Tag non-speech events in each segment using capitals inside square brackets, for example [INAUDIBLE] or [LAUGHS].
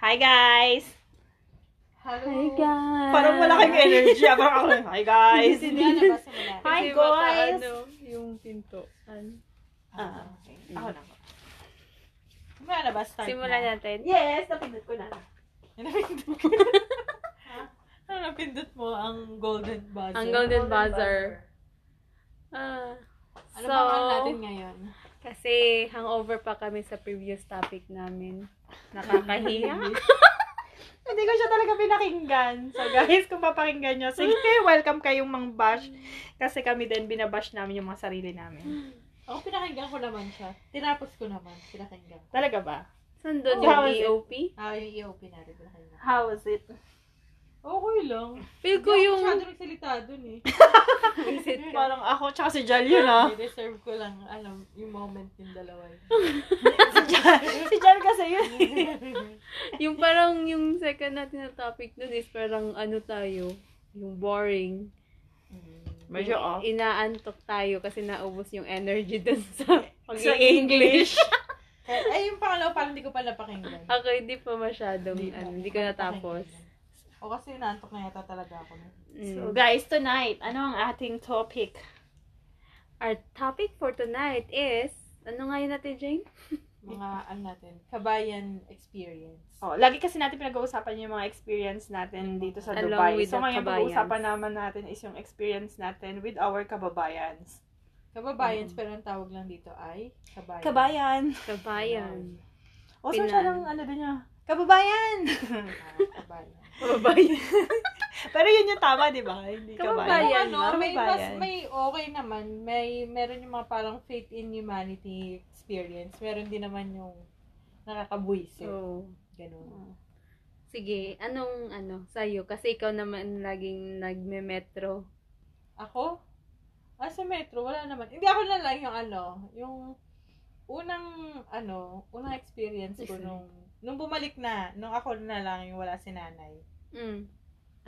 Hi guys! Hello. Hi guys! Parang wala kayong energy. Parang ako lang, hi guys! Hindi na na. Hi Kasi baka guys! ano, yung pintuan. Ah, okay. Ako na. Ba? Start Simulan na. natin. Yes, napindot ko na. Napindot ko na. Ano napindot mo? Ang golden buzzer. Ang golden buzzer. Ah. Ano so, ba ang natin ngayon? Kasi hangover pa kami sa previous topic namin. Nakakahiya. [LAUGHS] [LAUGHS] Hindi ko siya talaga pinakinggan. So guys, kung papakinggan nyo, sige, [LAUGHS] welcome kayong mang bash. Kasi kami din, binabash namin yung mga sarili namin. Ako pinakinggan ko naman siya. Tinapos ko naman. Pinakinggan ko. Talaga ba? Saan doon Oh, yung? EOP? Ah, yung EOP natin. Pinakinggan. How was it? Okay lang. Feel ko Hindi ako yung... masyado nagsalita dun eh. [LAUGHS] Visit ka. Parang ako, tsaka si Jal yun ah. I-deserve ko lang, alam, yung moment yung dalawa. yun. [LAUGHS] si Jal, si Jal kasi yun. [LAUGHS] Yung parang yung second natin na topic dun is parang ano tayo, yung boring. Medyo Yung off. Inaantok tayo kasi naubos yung energy dun sa Sa pag-English. Ay, yung pangalawa, parang hindi ko pa napakinggan. Ako hindi pa masyadong, Hindi ano, hindi ko natapos. O kasi naantok na yata talaga ako. Mm. So guys, tonight, ano ang ating topic? Our topic for tonight is, ano nga yun natin, Jane? [LAUGHS] Mga, ano natin, kabayan experience. Oh, lagi kasi natin pinag-uusapan yung mga experience natin dito sa Along Dubai. with So the ngayon kabayans. pag-uusapan naman natin is yung experience natin with our kababayans. Kababayans, pero ang tawag lang dito ay kabayan. Kabayan. Kabayan. O, so Pinan. siya ng ano din niya. Kababayan! Ah, kabayan. Kabayan. [LAUGHS] Pero yun yung tama, di ba? Hindi kabayan. Kababayan. ano, may, mas, Kababayan. may okay naman. May, meron yung mga parang faith in humanity experience. Meron din naman yung nakakabuisit. So, Ganun. sige, anong, ano, sa'yo? Kasi ikaw naman laging nagme-metro. Ako? Ah, sa metro, wala naman. Hindi ako na lang yung ano, yung unang, ano, unang experience ko nung, nung bumalik na, nung ako na lang yung wala si nanay. Mm.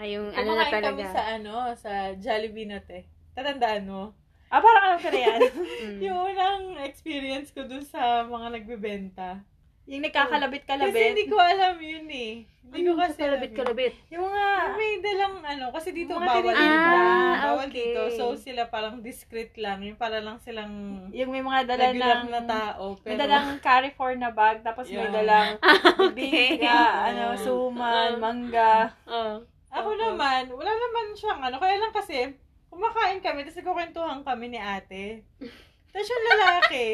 Ay, yung ano na Kumakain kami talaga. sa ano, sa Jollibee na te. Tatandaan mo? Ah, parang alam ko na yan. [LAUGHS] Mm. [LAUGHS] Yung unang experience ko dun sa mga nagbebenta. Yung Kasi nagkakalabit-kalabit. hindi ko alam yun eh. Hindi ko kasi alam yun. kalabit-kalabit. Yung mga... May dalang ano, kasi dito Mga bawal dito. Ah, bawal okay. dito. So sila parang discreet lang. Yung para lang silang Yung may mga dala ng... na tao. Pero, May dalang Carrefour na bag, tapos may Yeah. dalang [LAUGHS] Okay. bibingka, ano, suman, mangga. Oh. Ako Oo. naman, wala naman siyang ano. Kaya lang kasi, kumakain kami, tapos nagkukwentuhan kami ni ate. Tapos yung lalaki,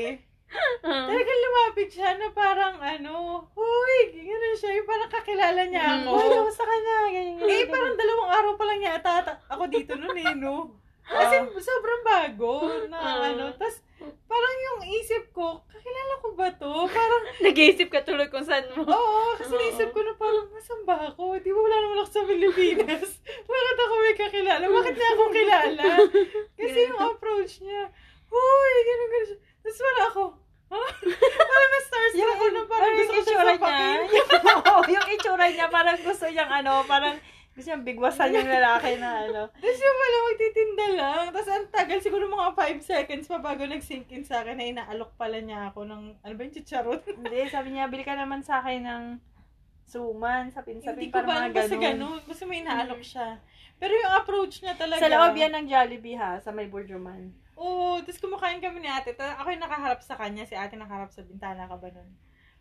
talagang lumapit siya na parang ano, huy, gano'n siya, yung parang kakilala niya Mm. ako. Oh, kamusta ka na? Ganyan, ganyan, Eh, ganyan. parang dalawang araw pa lang yata ata- ako dito noon eh, no? [LAUGHS] Kasi sobrang bago na Ah. ano. Tapos, parang yung isip ko, kakilala ko ba to? Parang, [LAUGHS] Nag-iisip ka tuloy kung saan mo. oo, kasi Oo. naisip ko na parang, nasan ba ako? Di ba wala naman ako sa Pilipinas? [LAUGHS] Bakit ako may kakilala? Bakit niya ako kilala? Kasi yung approach niya, huy, gano'n siya. Tapos [LAUGHS] parang ako, ha? Parang na-starstruck ako na parang gusto ko siya sapakin. Oo, yung itsura niya, parang gusto niyang ano, parang gusto niyang bigwasan yung lalaki na ano. [LAUGHS] Tapos yung pala magtitinda lang. Tapos ang tagal, siguro mga 5 seconds pa bago nag-sink in sa akin na inaalok pala niya ako ng, ano ba yung chicharon? [LAUGHS] Hindi, sabi niya, bili ka naman sa akin ng suman, Hindi sapin-sapin, ko para ba mga alam basta ganun. ganun. Basta may inaalok siya. Pero yung approach niya talaga. Sa loob yan ng Jollibee ha, sa may Burjuman. Oo, tapos kumakain kami ni ate. Ta- ako yung nakaharap sa kanya, si ate nakaharap sa bintana ka ba nun?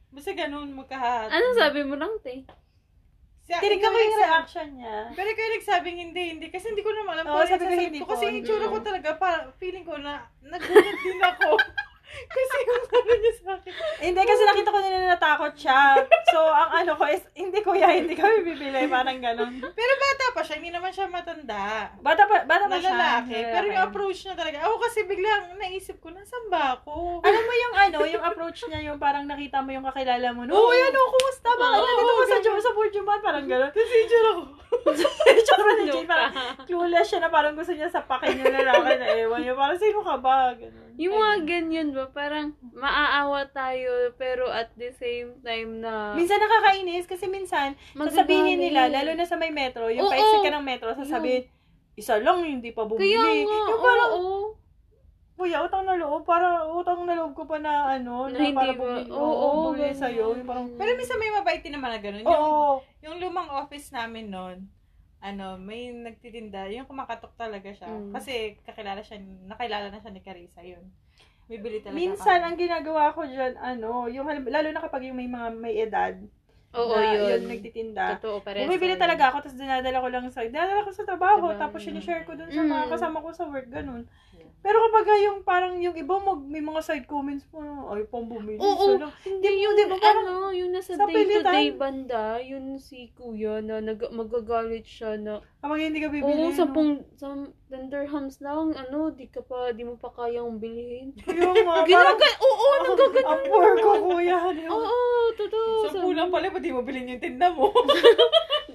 Basta ganun, magkahat. Anong sabi mo lang, te? Si, ikaw ko yung reaction niya. Pero yung nagsabing hindi, hindi. Kasi hindi ko naman alam kung ano sabi ko ko. po, Kasi itsura ko talaga, para, feeling ko na nagulat din ako. Kasi yung ano niya sa akin. Hindi, kasi nakita ko nila natakot siya. So, ang ano ko is, hindi kuya, hindi kami bibili, parang ganun. Pero bata pa siya, hindi naman siya matanda. Bata pa, bata Na pa siya. lalaki. na Pero yung approach niya talaga. Ako kasi biglang naisip ko, nasan ba ako? Alam mo yung ano, yung approach niya, yung parang nakita mo yung kakilala mo. Oo. oh, yan, oh, kumusta ba? Oo, Nandito ko sa, ganun. Jo- sa Burjuman, parang [LAUGHS] gano'n. Kasi yung itsura ko. Tsura ni Jane, parang clueless siya na parang gusto niya sapakin yung lalaki na ewan niya. Parang, sino ka ba? Ganun. Yung mga ganyan ba, parang maaawa tayo, pero at the same time na Minsan nakakainis kasi minsan, magagalit. sasabihin nila, lalo na sa may metro, yung Oo. pa-exit ka ng metro, sasabihin, isa lang, hindi pa bumili. Kaya nga, yung parang, oo. Kuya, utang na loob. Para utang na loob ko pa na ano, Na na, hindi para bumili, oo, oo, bumili ganyan. sa'yo. Yung parang, Pero minsan may mabait din naman na gano'n. oo, Yung, yung lumang office namin noon, ano, may nagtitinda, yung kumakatok talaga siya. Mm. Kasi kakilala siya, nakilala na siya ni Carissa yun. Bibili talaga minsan kami. ang ginagawa ko dyan, ano, yung, lalo na kapag yung may mga may edad, Oo, na yun. nagtitinda. Totoo, parehas. Bumibili talaga ako, tapos dinadala ko lang sa, dinadala ko sa trabaho, Trabaho. tapos sinishare ko dun sa mga Mm. kasama ko sa work, ganun. Yeah. Pero kapag yung parang yung iba mag, may mga side comments po, ay, pang bumili. Oo, So, Hindi Di- yung, di ba, parang ano, yung nasa sa day-to-day banda, yun si kuya na nag magagalit siya na, kapag hindi ka bibili, oo, no? sampung, sam, 10 dirhams lang, ano, di ka pa, di mo pa kayang bilhin. [LAUGHS] Yung mga, [LAUGHS] parang, Ginagal, oo, nagagalit. ang poor ko, kuya. di [LAUGHS] ba? Oo, totoo. Sa kulang pala, pati mo bilhin yung tinda mo.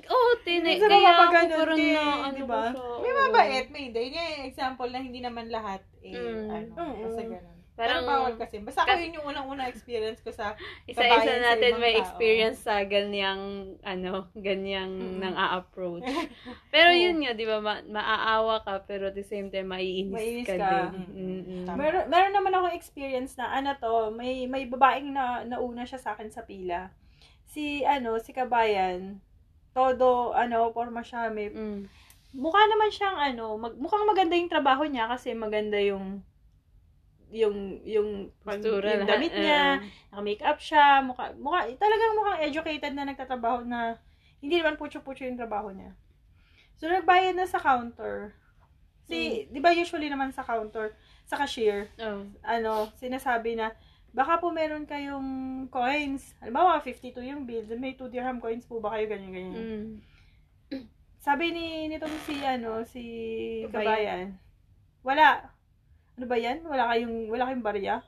Oo, tinay. Minsan Kaya ako parang din, na, ano di ko ba? siya. may mabait, may hindi. Yun yung example na hindi naman lahat, eh, Mm. ano, Oo. basta ganun. Parang- Parang bawal kasi. Basta ako Kas- yun yung unang-unang experience ko sa Isa-isa natin may tao. experience sa ganyang, ano, ganyang Mm. nang a-approach. [LAUGHS] Pero yun nga, di ba, ma- maaawa ka, pero at the same time, maiinis Maiinis ka, ka. din. Mm. Tama. Meron, meron naman akong experience na, ano to, may, may babaeng na, nauna siya sa akin sa pila. Si, ano, si Kabayan, todo, ano, forma siya, may, Mm. mukha naman siyang, ano, mag, mukhang maganda yung trabaho niya kasi maganda yung, yung, yung, pag- yung lahat. damit niya, Oo. naka-make up siya, mukha, mukha, talagang mukhang educated na nagtatrabaho na, hindi naman pucho-pucho yung trabaho niya. So, nagbayad na sa counter. Si, di ba usually naman sa counter, sa cashier, Oh. ano, sinasabi na, baka po meron kayong coins. Halimbawa, 52 yung bill, may 2 dirham coins po ba kayo, ganyan, ganyan. Mm. Sabi ni, nitong si, ano, si Kabayan. Kabayan, wala. Ano ba yan? Wala kayong, wala kayong barya?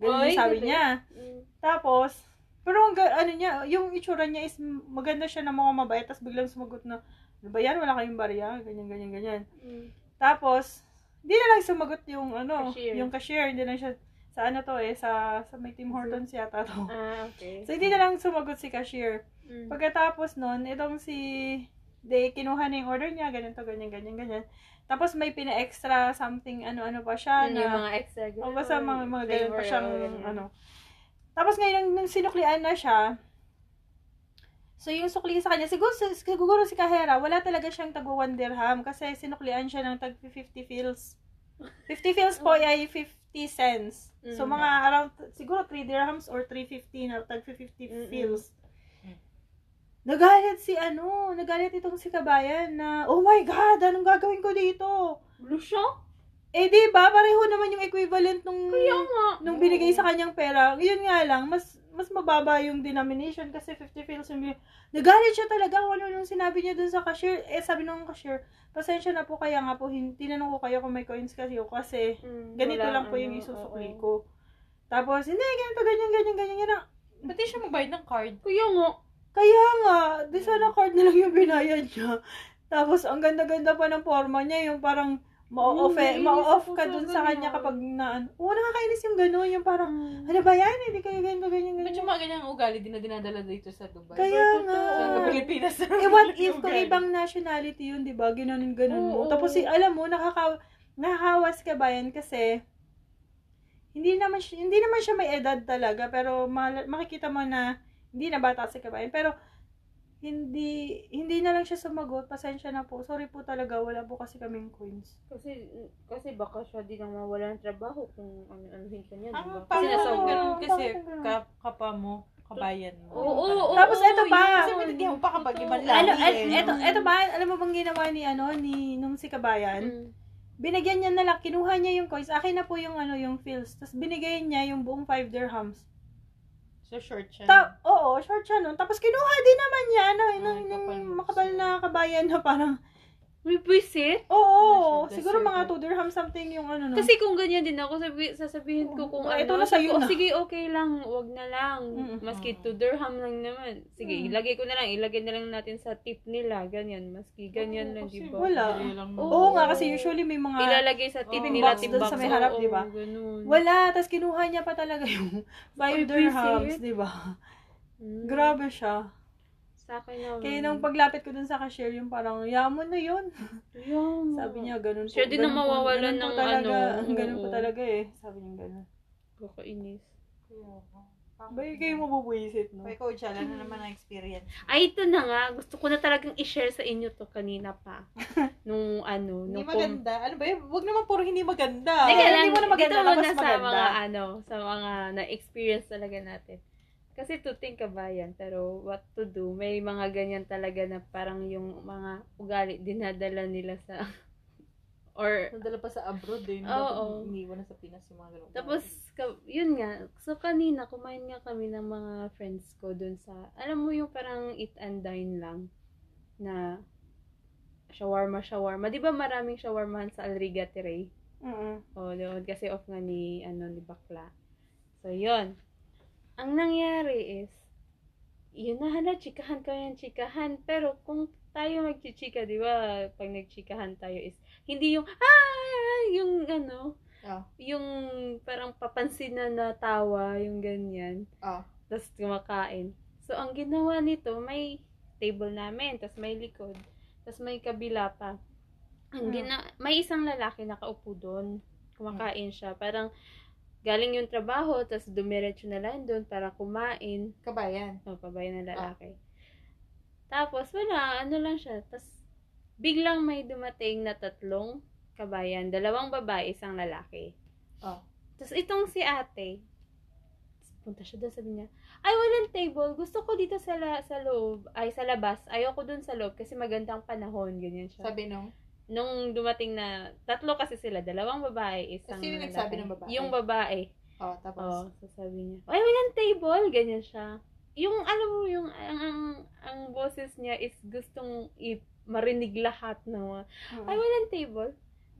Ganun Oy, yung sabi niya. Mm. Tapos, pero ang, ano niya, yung itsura niya is maganda siya na mukhang mabait, tapos biglang sumagot na, ano ba yan? Wala kayong barya? Ganyan, ganyan, ganyan. Mm. Tapos, hindi na lang sumagot yung ano, Cashier. yung cashier, hindi lang siya sa ano to eh, sa, sa may Tim Hortons yata to. Ah, okay. So, hindi na lang sumagot si cashier. Mm. Pagkatapos nun, itong si, de, kinuha na yung order niya, ganito, ganyan, ganyan, ganyan. Tapos may pina-extra something, ano-ano pa siya Yun na, yung mga extra. o basta mga, mga ganyan pa siyang, oh, ganyan. ano. Tapos ngayon, nung, nung sinuklian na siya, so yung sukli sa kanya, siguro, siguro si Kahera, wala talaga siyang tag 1 dirham kasi sinuklian siya ng tag 50 fils. 50 fils po ay 50 cents. So mga around, siguro 3 dirhams or 350 na tag 50 Mm-mm. fils. Mm. Nagalit si ano, nagalit itong si Kabayan na, oh my God, anong gagawin ko dito? Blue siya? Eh di ba, pareho naman yung equivalent nung Kaya nga. nung binigay sa kanyang pera, yun nga lang, mas mas mababa yung denomination kasi 50 fils yung binigay. Nagalit siya talaga kung ano nung sinabi niya dun sa cashier. Eh, sabi nung cashier, pasensya na po kaya nga po, hin- tinanong ko kayo kung may coins kasi kasi Mm, ganito wala, lang po yung ano, isusukli oo. ko. Tapos, hindi, ganito, ganyan, ganyan, ganyan, ganyan. Pati siya magbayad ng card. Kaya nga. Kaya nga, di sana card na lang yung binayad niya. Tapos, ang ganda-ganda pa ng forma niya, yung parang ma-off, nainis ma-off ka dun sa kanya ganyan. kapag na, oo, nakakainis yung gano'n, yung parang, Mm. ano ba yan? Hindi kayo ganyan, Ba't ganyan. yung mga ganyang ugali din na dinadala dito sa Dubai? Kaya nga. Sa Pilipinas. Eh, what if kung ibang nationality yun, di ba? Gano'n ganun mo. Tapos, si, alam mo, nakaka, nakakawas ka ba yan kasi, hindi naman siya, hindi naman siya may edad talaga, pero makikita mo na, hindi na bata si kabayan. Pero, hindi, hindi na lang siya sumagot. Pasensya na po. Sorry po talaga. Wala po kasi kaming coins. Kasi, kasi baka siya din ang mawala ng trabaho kung ano-anuhin ka niya, di Ah, ba? parang Kasi nasa ganun kasi Bakit ganun? ka, kapa mo, kabayan mo. Oo, oo, oo. Tapos eto pa. Kasi binigyan mo pa kapag ibang lahi Ano, eh, no? eto, eto ba? Alam mo bang ginawa ni, ano, ni, nung si kabayan? Mm. Binigyan niya na lang, kinuha niya yung coins. Akin na po yung, ano, yung fills. Tapos binigay niya yung buong 5 dirhams. So short siya. Ta oo, short siya nun. Tapos kinuha din naman niya, ano, mo makapal siya. na kabayan na parang, May buwisit? oo, Deserve, siguro mga deserve. 2 dirham something yung ano, no? Kasi kung ganyan din ako, sabi, sasabihin ko kung Oh, ano. ito na sa'yo na. Sige, okay lang. Wag na lang. Mm. Maski 2 dirham lang naman. Sige, Mm. ilagay ko na lang. Ilagay na lang natin sa tip nila. Ganyan. Maski ganyan lang, Kasi di ba? Wala. lang Oo. Oo nga, kasi usually may mga, Ilalagay sa tip Oo. nila, Box tip box. sa may harap, Oo, di ba? Wala. Tapos kinuha niya pa talaga yung 5 Ay, dirhams, di ba? Mm. Grabe siya. Sa akin naman. Kaya nung paglapit ko dun sa cashier, yung parang, yaman na yun. Yung, Sabi niya, ganun po. Siya din ganun po ng talaga, ano, Ganun po talaga eh. Sabi niya ganun. Kakainis. Ba, kayo mabubwisit, no? Kaya coach, alam na naman ang experience. Ay, ito na nga. Gusto ko na talagang i-share sa inyo to kanina pa. [LAUGHS] Nung ano, Hindi nung pum- maganda. Ano ba yun? Huwag naman puro hindi maganda. Teka lang, hindi mo na maganda, dito muna sa maganda. mga ano, sa mga na-experience talaga natin. Kasi to think kabayan, pero what to do, may mga ganyan talaga na parang yung mga ugali dinadala nila sa [LAUGHS] or Nadala pa sa abroad eh. Oo. Iniwan na sa Pinas yung mga ganun. tapos ka- yun nga, so kanina kumain nga kami ng mga friends ko dun sa alam mo yung parang eat and dine lang na shawarma shawarma. 'Di ba maraming shawarmahan sa Alriga Ray? Mm-mm. Oo, doon kasi off nga ni ano ni Bakla. So, yun. Ang nangyari is yun na hala, chikahan kami ng chikahan. Pero kung tayo magchichika, di ba, pag nagchikahan tayo is, hindi yung, ah, yung ano, Ah. yung parang papansin na natawa, yung ganyan. Ah. Tapos kumakain. So, ang ginawa nito, may table namin, tapos may likod, tapos may kabila pa. Ang Mm. gina may isang lalaki nakaupo doon. Kumakain siya. Parang galing yung trabaho, tapos dumiretso na lang doon para kumain. Kabayan. O, pabayan ng lalaki. Tapos, wala, ano lang siya. Tapos, biglang may dumating na tatlong kabayan. Dalawang babae, isang lalaki. Oh. Tapos, itong si ate, punta siya doon, sabi niya, ay, walang table. Gusto ko dito sa, la- sa loob, ay, sa labas. Ayoko doon sa loob kasi magandang panahon. Ganyan siya. Sabi nung, Nung dumating na, tatlo kasi sila, dalawang babae, isang Sino lalaki. nagsabi ng babae? Yung babae. oh, tapos, so sabi niya, ay, walang table, ganyan siya. Yung, alam mo, yung, ang, ang, ang boses niya is gustong i- marinig lahat ng mga, Mm. ay, walang table.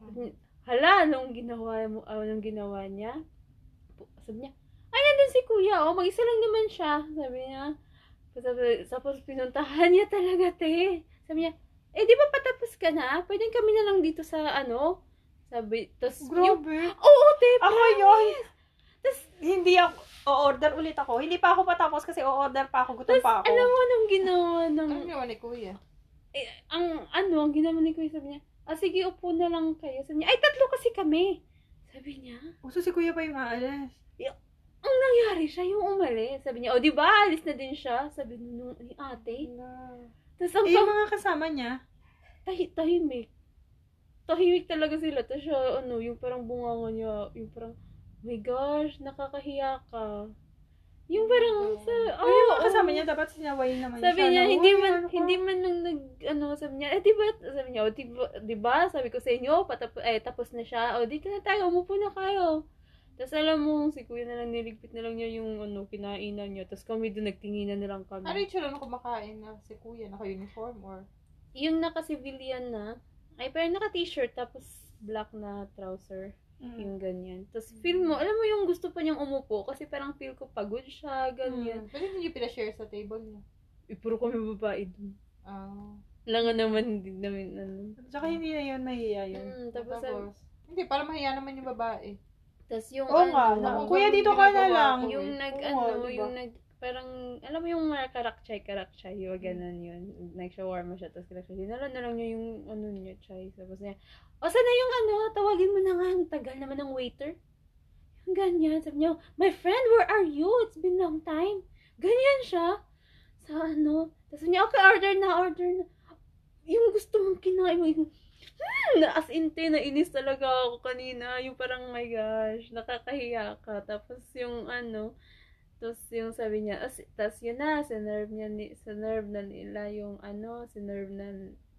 Mhm. Hala, nung ginawa mo, ah, nung ginawa niya, sabi niya, ay, nandun si kuya, oh, mag-isa lang naman siya, sabi niya. Tapos, tapos pinuntahan niya talaga, te. Sabi niya, eh, di ba patapos ka na? Pwede kami na lang dito sa, ano, sabi, tapos, yung, Grabe. oo, te, Ako yun. Tapos, Hindi ako, o-order ulit ako. Hindi pa ako patapos kasi o-order pa ako, gutom pa ako. alam mo nung ginawa ng, ano ginawa ni Kuya? eh, ang, ano, ang ginawa ni Kuya, sabi niya, ah, sige, upo na lang kayo. Sabi niya, ay, tatlo kasi kami. Sabi niya, Uso si kuya pa yung aalis. ang nangyari siya, yung umalis. Sabi niya, o, di ba, alis na din siya. Sabi nung ni ate. Tapos, ang Eh, yung mga kasama niya, tahi, tahimik. Tahimik talaga sila. Tapos siya, ano, yung parang bunganga niya, yung parang, oh my gosh, nakakahiya ka. Yung parang, sa, oh, yung mga oo. kasama niya, dapat sinaway naman Sabi siya. niya, na, hindi "Uy, man, ano ka?" hindi man nung nag, ano, sabi niya, eh, di ba, sabi niya, o, di ba, di ba, sabi ko sa inyo, patap, eh, tapos na siya, o, dito na tayo, umupo na kayo. Tapos alam mo, si kuya na lang niligpit na lang niya yung, ano, kinainan niya. Tapos kami doon, nagtinginan na lang kami. Ano yung tsura nung kumakain na si Kuya? Naka-uniform or? Yung naka-civilian na, ay, pero naka-t-shirt, tapos black na trouser. Mm. Yung ganyan. Tapos feel mo, alam mo yung gusto pa niyang umupo, kasi parang feel ko pagod siya, ganyan. Pwede hindi niyo pinashare sa table niya. Eh, puro kami babae doon. Ah. Langan naman, hindi namin, ano. Tsaka hindi na yun, mahihiya yun. Mm, tapos, tapos, hindi, para mahiya naman yung babae. Tapos yung Oo nga, ano, na, Oo, kuya dito ka na ginagawa lang. ko. yung nag, Oo, ano, diba? yung nag, parang, alam mo yung mga karakchay, karakchay, yung ganun yun. Nag-shawarma siya, tapos karakchay. Dinala na lang niya yung, ano niya, chay. Tapos niya, o sana yung ano, tawagin mo na nga, ang tagal naman ng waiter. Yung ganyan, sabi niya, my friend, where are you? It's been long time. Ganyan siya. Sa ano, tapos niya, okay, order na, order na. Yung gusto mong kinain mo, yung, na as in, te, nainis talaga ako kanina. Yung parang, my gosh, nakakahiya ka. Tapos yung ano, tapos yung sabi niya, as, tapos yun na, sinerve niya, ni, sinerve na nila yung ano, sinerve na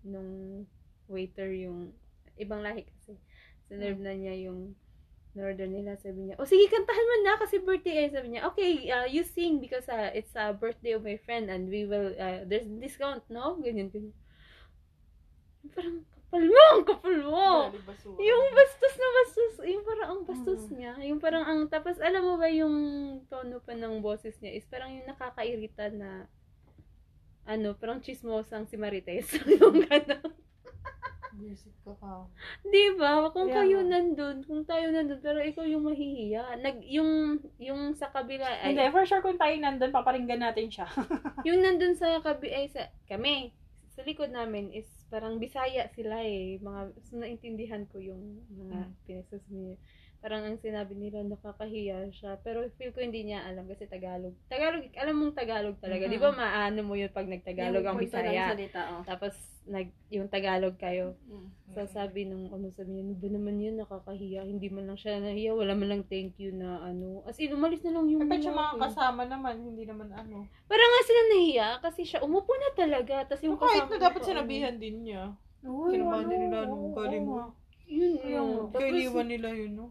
nung waiter yung, ibang lahi kasi. Sinerve na niya yung order nila, sabi niya, oh sige, kantahan mo na kasi birthday eh. Sabi niya, okay, uh, you sing because uh, it's a birthday of my friend and we will, uh, there's discount, no? Ganyan, ganyan. Parang, mo, ang kapal mo. Yung bastos na bastos, yung parang ang bastos Mm. niya. Yung parang ang, tapos alam mo ba yung tono pa ng boses niya is parang yung nakakairita na, ano, parang chismosang si Marites. [LAUGHS] yung gano'n. Visit ka ka. Di ba? Kung Kaya kayo nandun, kung tayo nandun, pero ikaw yung mahihiya. Nag, yung, yung sa kabila, ay, Hindi, for sure kung tayo nandun, paparinggan natin siya. [LAUGHS] yung nandun sa kabi, ay, sa, kami, sa likod namin is parang Bisaya sila eh. Mga, so, naintindihan ko yung mga Hmm. pinagsasabi niya. Parang ang sinabi nila, nakakahiya siya. Pero feel ko hindi niya alam kasi Tagalog. Tagalog, alam mong Tagalog talaga. Di ba maano mo yun pag nagtagalog ang Bisaya? salita, oh. Tapos, nag, yung Tagalog kayo. Mm. Sasabi nung ano sabi niya, ano ba naman yun, nakakahiya. Hindi man lang siya nahiya, wala man lang thank you na ano. As in, umalis na lang yung Kapag siya mga kasama naman, hindi naman ano. Parang nga sila nahiya kasi siya umupo na talaga. Tapos yung Kahit kasama na dapat pa, sinabihan din niya. Kinabahan ano, din nila nung nga. Yun, yun. Kailiwan nila yun, no?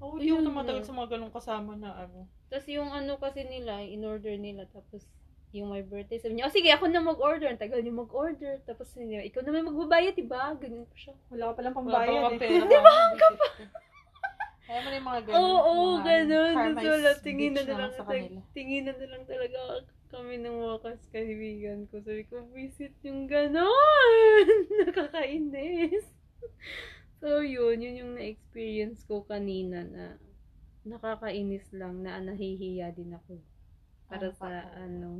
Ako, di ako Yun tumatagal na. sa mga ganong kasama na ano. tapos yung ano kasi nila, in-order nila. Tapos yung my birthday, sabi niya, oh sige, ako na mag-order. Ang tagal niya mag-order. Tapos niya, ikaw naman magbabayad, diba? Ganyan pa siya. Wala ka palang Wala pambayad pa eh. pera. [LAUGHS] Di ba? ka pa? Kaya mo na yung mga ganun. Oo, oo, mga ganun. is wala, tingin na bitch na lang, sa kanila. tingin na lang talaga kami ng wakas kaibigan ko. Sabi ko, visit yung ganon. [LAUGHS] Nakakainis. So, yun. Yun yung na-experience ko kanina na nakakainis lang na nahihiya din ako. Para Ano sa pa? ano.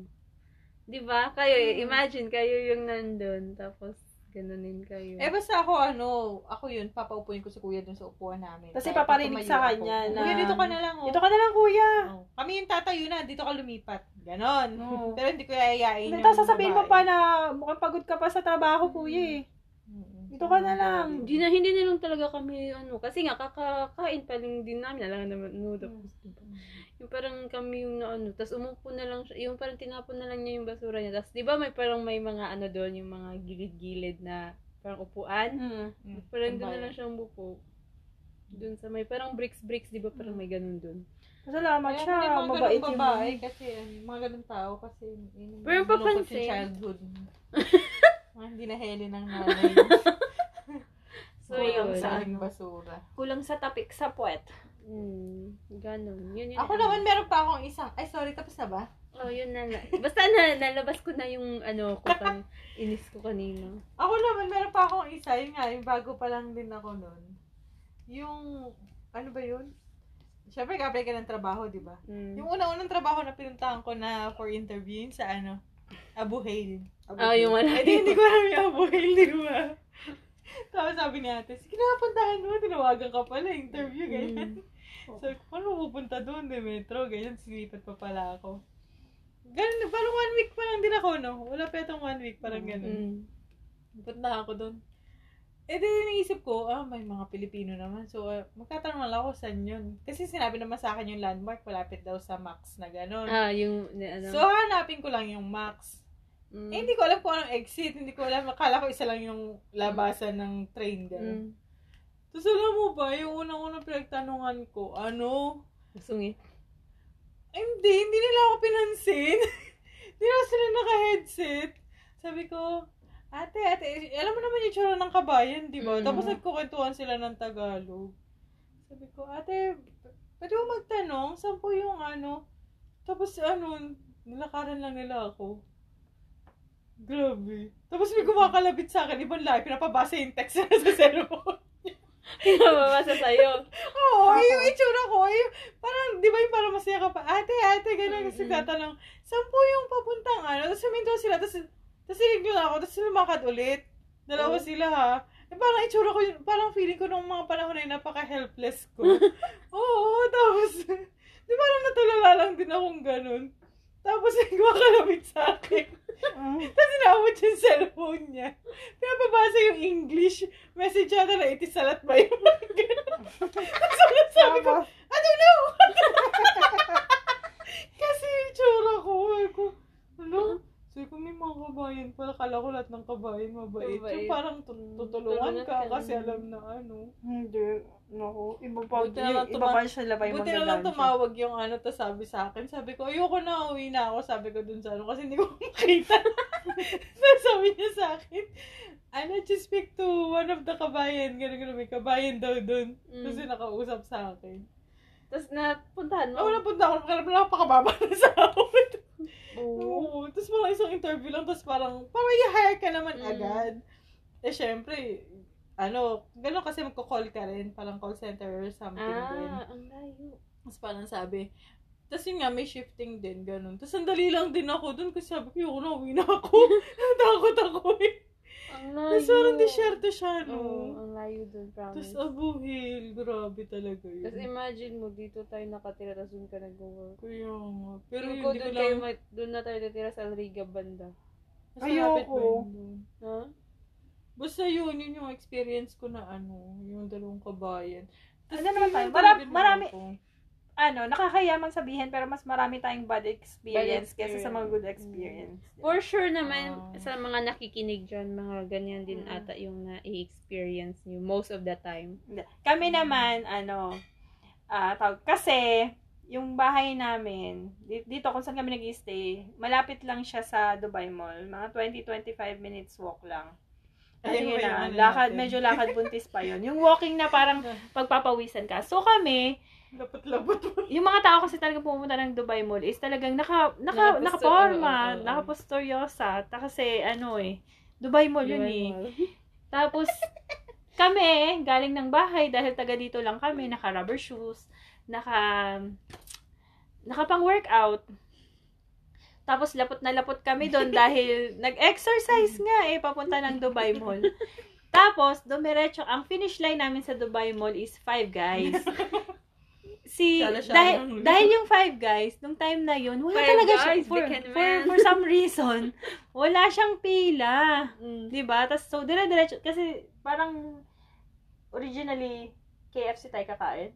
Di ba? Kayo, imagine, kayo yung nandun. Tapos, ganunin kayo. Eh, basta ako, ano, ako yun, papaupuin ko si kuya dun sa upuan namin. Ipaparinig tumayo sa ako. kanya na- Kuya, dito ka na lang, oh. Dito ka na lang, kuya. Oh. Kami yung tatayo na, dito ka lumipat. Ganon. Oo. Pero hindi ko Hindi, tapos sasabihin mo pa na mukhang pagod ka pa sa trabaho, kuya eh. Dito ka na lang. Hindi na, hindi na lang talaga kami, ano, kasi nga, kakakain pa lang din namin, alam naman, no, tapos, diba? Yung parang kami yung na, ano, tapos umupo na lang siya, yung parang tinapon na lang niya yung basura niya, tapos, di ba, may parang may mga, ano doon, yung mga gilid-gilid na, parang upuan, Mm. Mm. parang doon na lang siya umupo. Doon sa may, parang bricks-bricks, di ba, parang may ganun doon. Salamat Kaya siya. mga Mabait yung babae kasi ano, mga ganun tao kasi yun, Pero papansin- childhood. [LAUGHS] mga hindi na heli ng nanay. [LAUGHS] So, Kulang yun. sa ano. basura. Kulang sa tapik sa puwet. Mm, ganun. Yun, yun. Ako naman meron pa akong isang, ay sorry, tapos na ba? Oh, yun na. Basta na, nalabas ko na yung, ano, ko kan, [LAUGHS] inis ko kanina. Ako naman, meron pa akong isa, yun nga, yung bago pa lang din ako nun. Yung, ano ba yun? Siyempre, ka-apply ka ng trabaho, di ba? Mm. Yung una-unang trabaho na pinuntahan ko na for interview, yun sa ano, Abu Hail. Ah, yung wala. Di, hindi ko alam yung Abu Hail, di ba? Tapos sabi ni ate, sige na, puntahan mo, tinawagan ka pala, interview, ganyan. Sabi ko, paano pupunta doon, de metro, ganyan, sinipat pa pala ako. Ganun, parang one week pa lang din ako, no? Wala pa itong one week, parang ganun. Mm. Punta ako doon. Eh, di naisip ko, ah, may mga Pilipino naman. So, uh, magtatanong lang ako saan yun. Kasi sinabi naman sa akin yung landmark, malapit daw sa Max na gano'n. Ah, yung, ano. So, hanapin ko lang yung Max. Mm. Eh, hindi ko alam kung anong exit. Hindi ko alam. Akala ko isa lang yung labasan ng train. Gano'n. Mm. Tapos alam mo ba, yung unang-unang pinagtanungan ko, ano? Sungit. Ay, hindi, hindi nila ako pinansin. [LAUGHS] Hindi na sila naka-headset. Sabi ko, ate, ate, alam mo naman yung tsura ng kabayan, di ba? Mm. Tapos nagkukwentuhan sila ng Tagalog. Sabi ko, ate, pwede mo magtanong, saan po yung ano? Tapos ano, nilakaran lang nila ako. Grabe. Tapos may kumakalabit sa akin, ibang lahi, pinapabasa yung text na sa cellphone. [LAUGHS] Pinababasa sa'yo. Oo, oh, yung itsura ko, yung, parang, di ba yung parang masaya ka pa, ate, ate, gano'n, kasi Mm-mm. tatanong, saan po yung papuntang ano? Tapos suminto sila, tapos, tapos sinigil ako, tapos lumakad ulit. Dalawa Oh. sila ha. Eh, parang itsura ko, yun- parang feeling ko nung mga panahon na yun, napaka-helpless ko. [LAUGHS] Oo, tapos, di ba parang natulala lang din akong ganun. Tapos, [LAUGHS] may kumakalapit sa akin. Tapos inabot yung cellphone niya. Pinapabasa yung English. Message yata na itisalat ba yung mga ganun. Tapos [LAUGHS] sabi ko, I don't know! [LAUGHS] Kasi yung tsura ko, sabi ko, ano? Sabi ko, may mga kabayan pala. Kala ko lahat ng kabayan mabait. Mabait. Yung parang tut- Mm, tutulungan tulungan ka ka kasi alam na ano. Hindi. Naku, iba pa, Buti na lang iba tuma- pa sila pa yung Buti na lang tumawag yung ano, to sabi sa akin. Sabi ko, ayoko na, uwi na ako. Sabi ko dun sa ano, kasi hindi ko [LAUGHS] makita. Tapos [LAUGHS] sabi niya sa akin, I need to speak to one of the kabayan. Ganun, ganun, may kabayan daw dun. Mm. Kasi nakausap sa akin. Tapos napuntahan mo. Oh, napunta ako, nakalap na napakababa na sa [LAUGHS] akin. Oo. Tapos parang isang interview lang, tapos parang, parang i-hire ka naman Mm. agad. Eh, syempre, ano, gano'n kasi magko-call ka rin, parang call center or something din. Ah, ang layo. Tapos parang sabi, tapos yun nga, may shifting din, ganun. Tapos sandali lang din ako dun kasi sabi ko, yung na, uwi na ako. [LAUGHS] Takot ako eh. Isso era um t-shirt chano. Unlike the brown. Tapos abuhil, grabe talaga yun. Tapos imagine mo, dito tayo nakatira tapos doon ka nag-work. Kaya nga. Pero Yung ko hindi ko doon kayo, lang... ma- doon na tayo natira e sa Riga banda. Mas malapit ba Ayoko. yun doon? Ha? Basta yun, yun yung experience ko na ano, yung dalawang kabayan. Ano naman tayo? Marami- marami- Ano, nakakayamang sabihin pero mas marami tayong bad experience, Bad kesa sa mga good experience. For sure naman, Ah. sa mga nakikinig dyan, mga ganyan din Mm. ata yung na-experience nyo most of the time. Kami naman, ano, ah tawag, kasi, yung bahay namin, di- dito kung saan kami nag stay malapit lang siya sa Dubai Mall. Mga 20-25 minutes walk lang. Ayun yung na, lakad, natin? medyo lakad buntis pa yon Yung walking na parang [LAUGHS] pagpapawisan ka. So kami, Lapot-lapot mo. yung mga tao kasi talaga pumunta ng Dubai Mall is talagang naka, naka, nakaporma, oo, oo, oo. nakapustoryosa. Ta- Kasi ano eh, Dubai Mall yun eh. Mall. Tapos, kami, galing ng bahay, dahil taga dito lang kami, naka rubber shoes, naka, naka pang workout. Tapos, lapot na lapot kami doon [LAUGHS] dahil nag-exercise nga eh, papunta ng Dubai Mall. Tapos, dumiretso, ang finish line namin sa Dubai Mall is Five Guys. [LAUGHS] Si, Sana siya dahil, ang- [LAUGHS] dahil yung Five Guys, nung time na yun, wala Five talaga siya, for, for, for some reason, [LAUGHS] wala siyang pila. Mm. 'Di ba? Tapos so dire-diretso kasi parang originally KFC tayo kakain.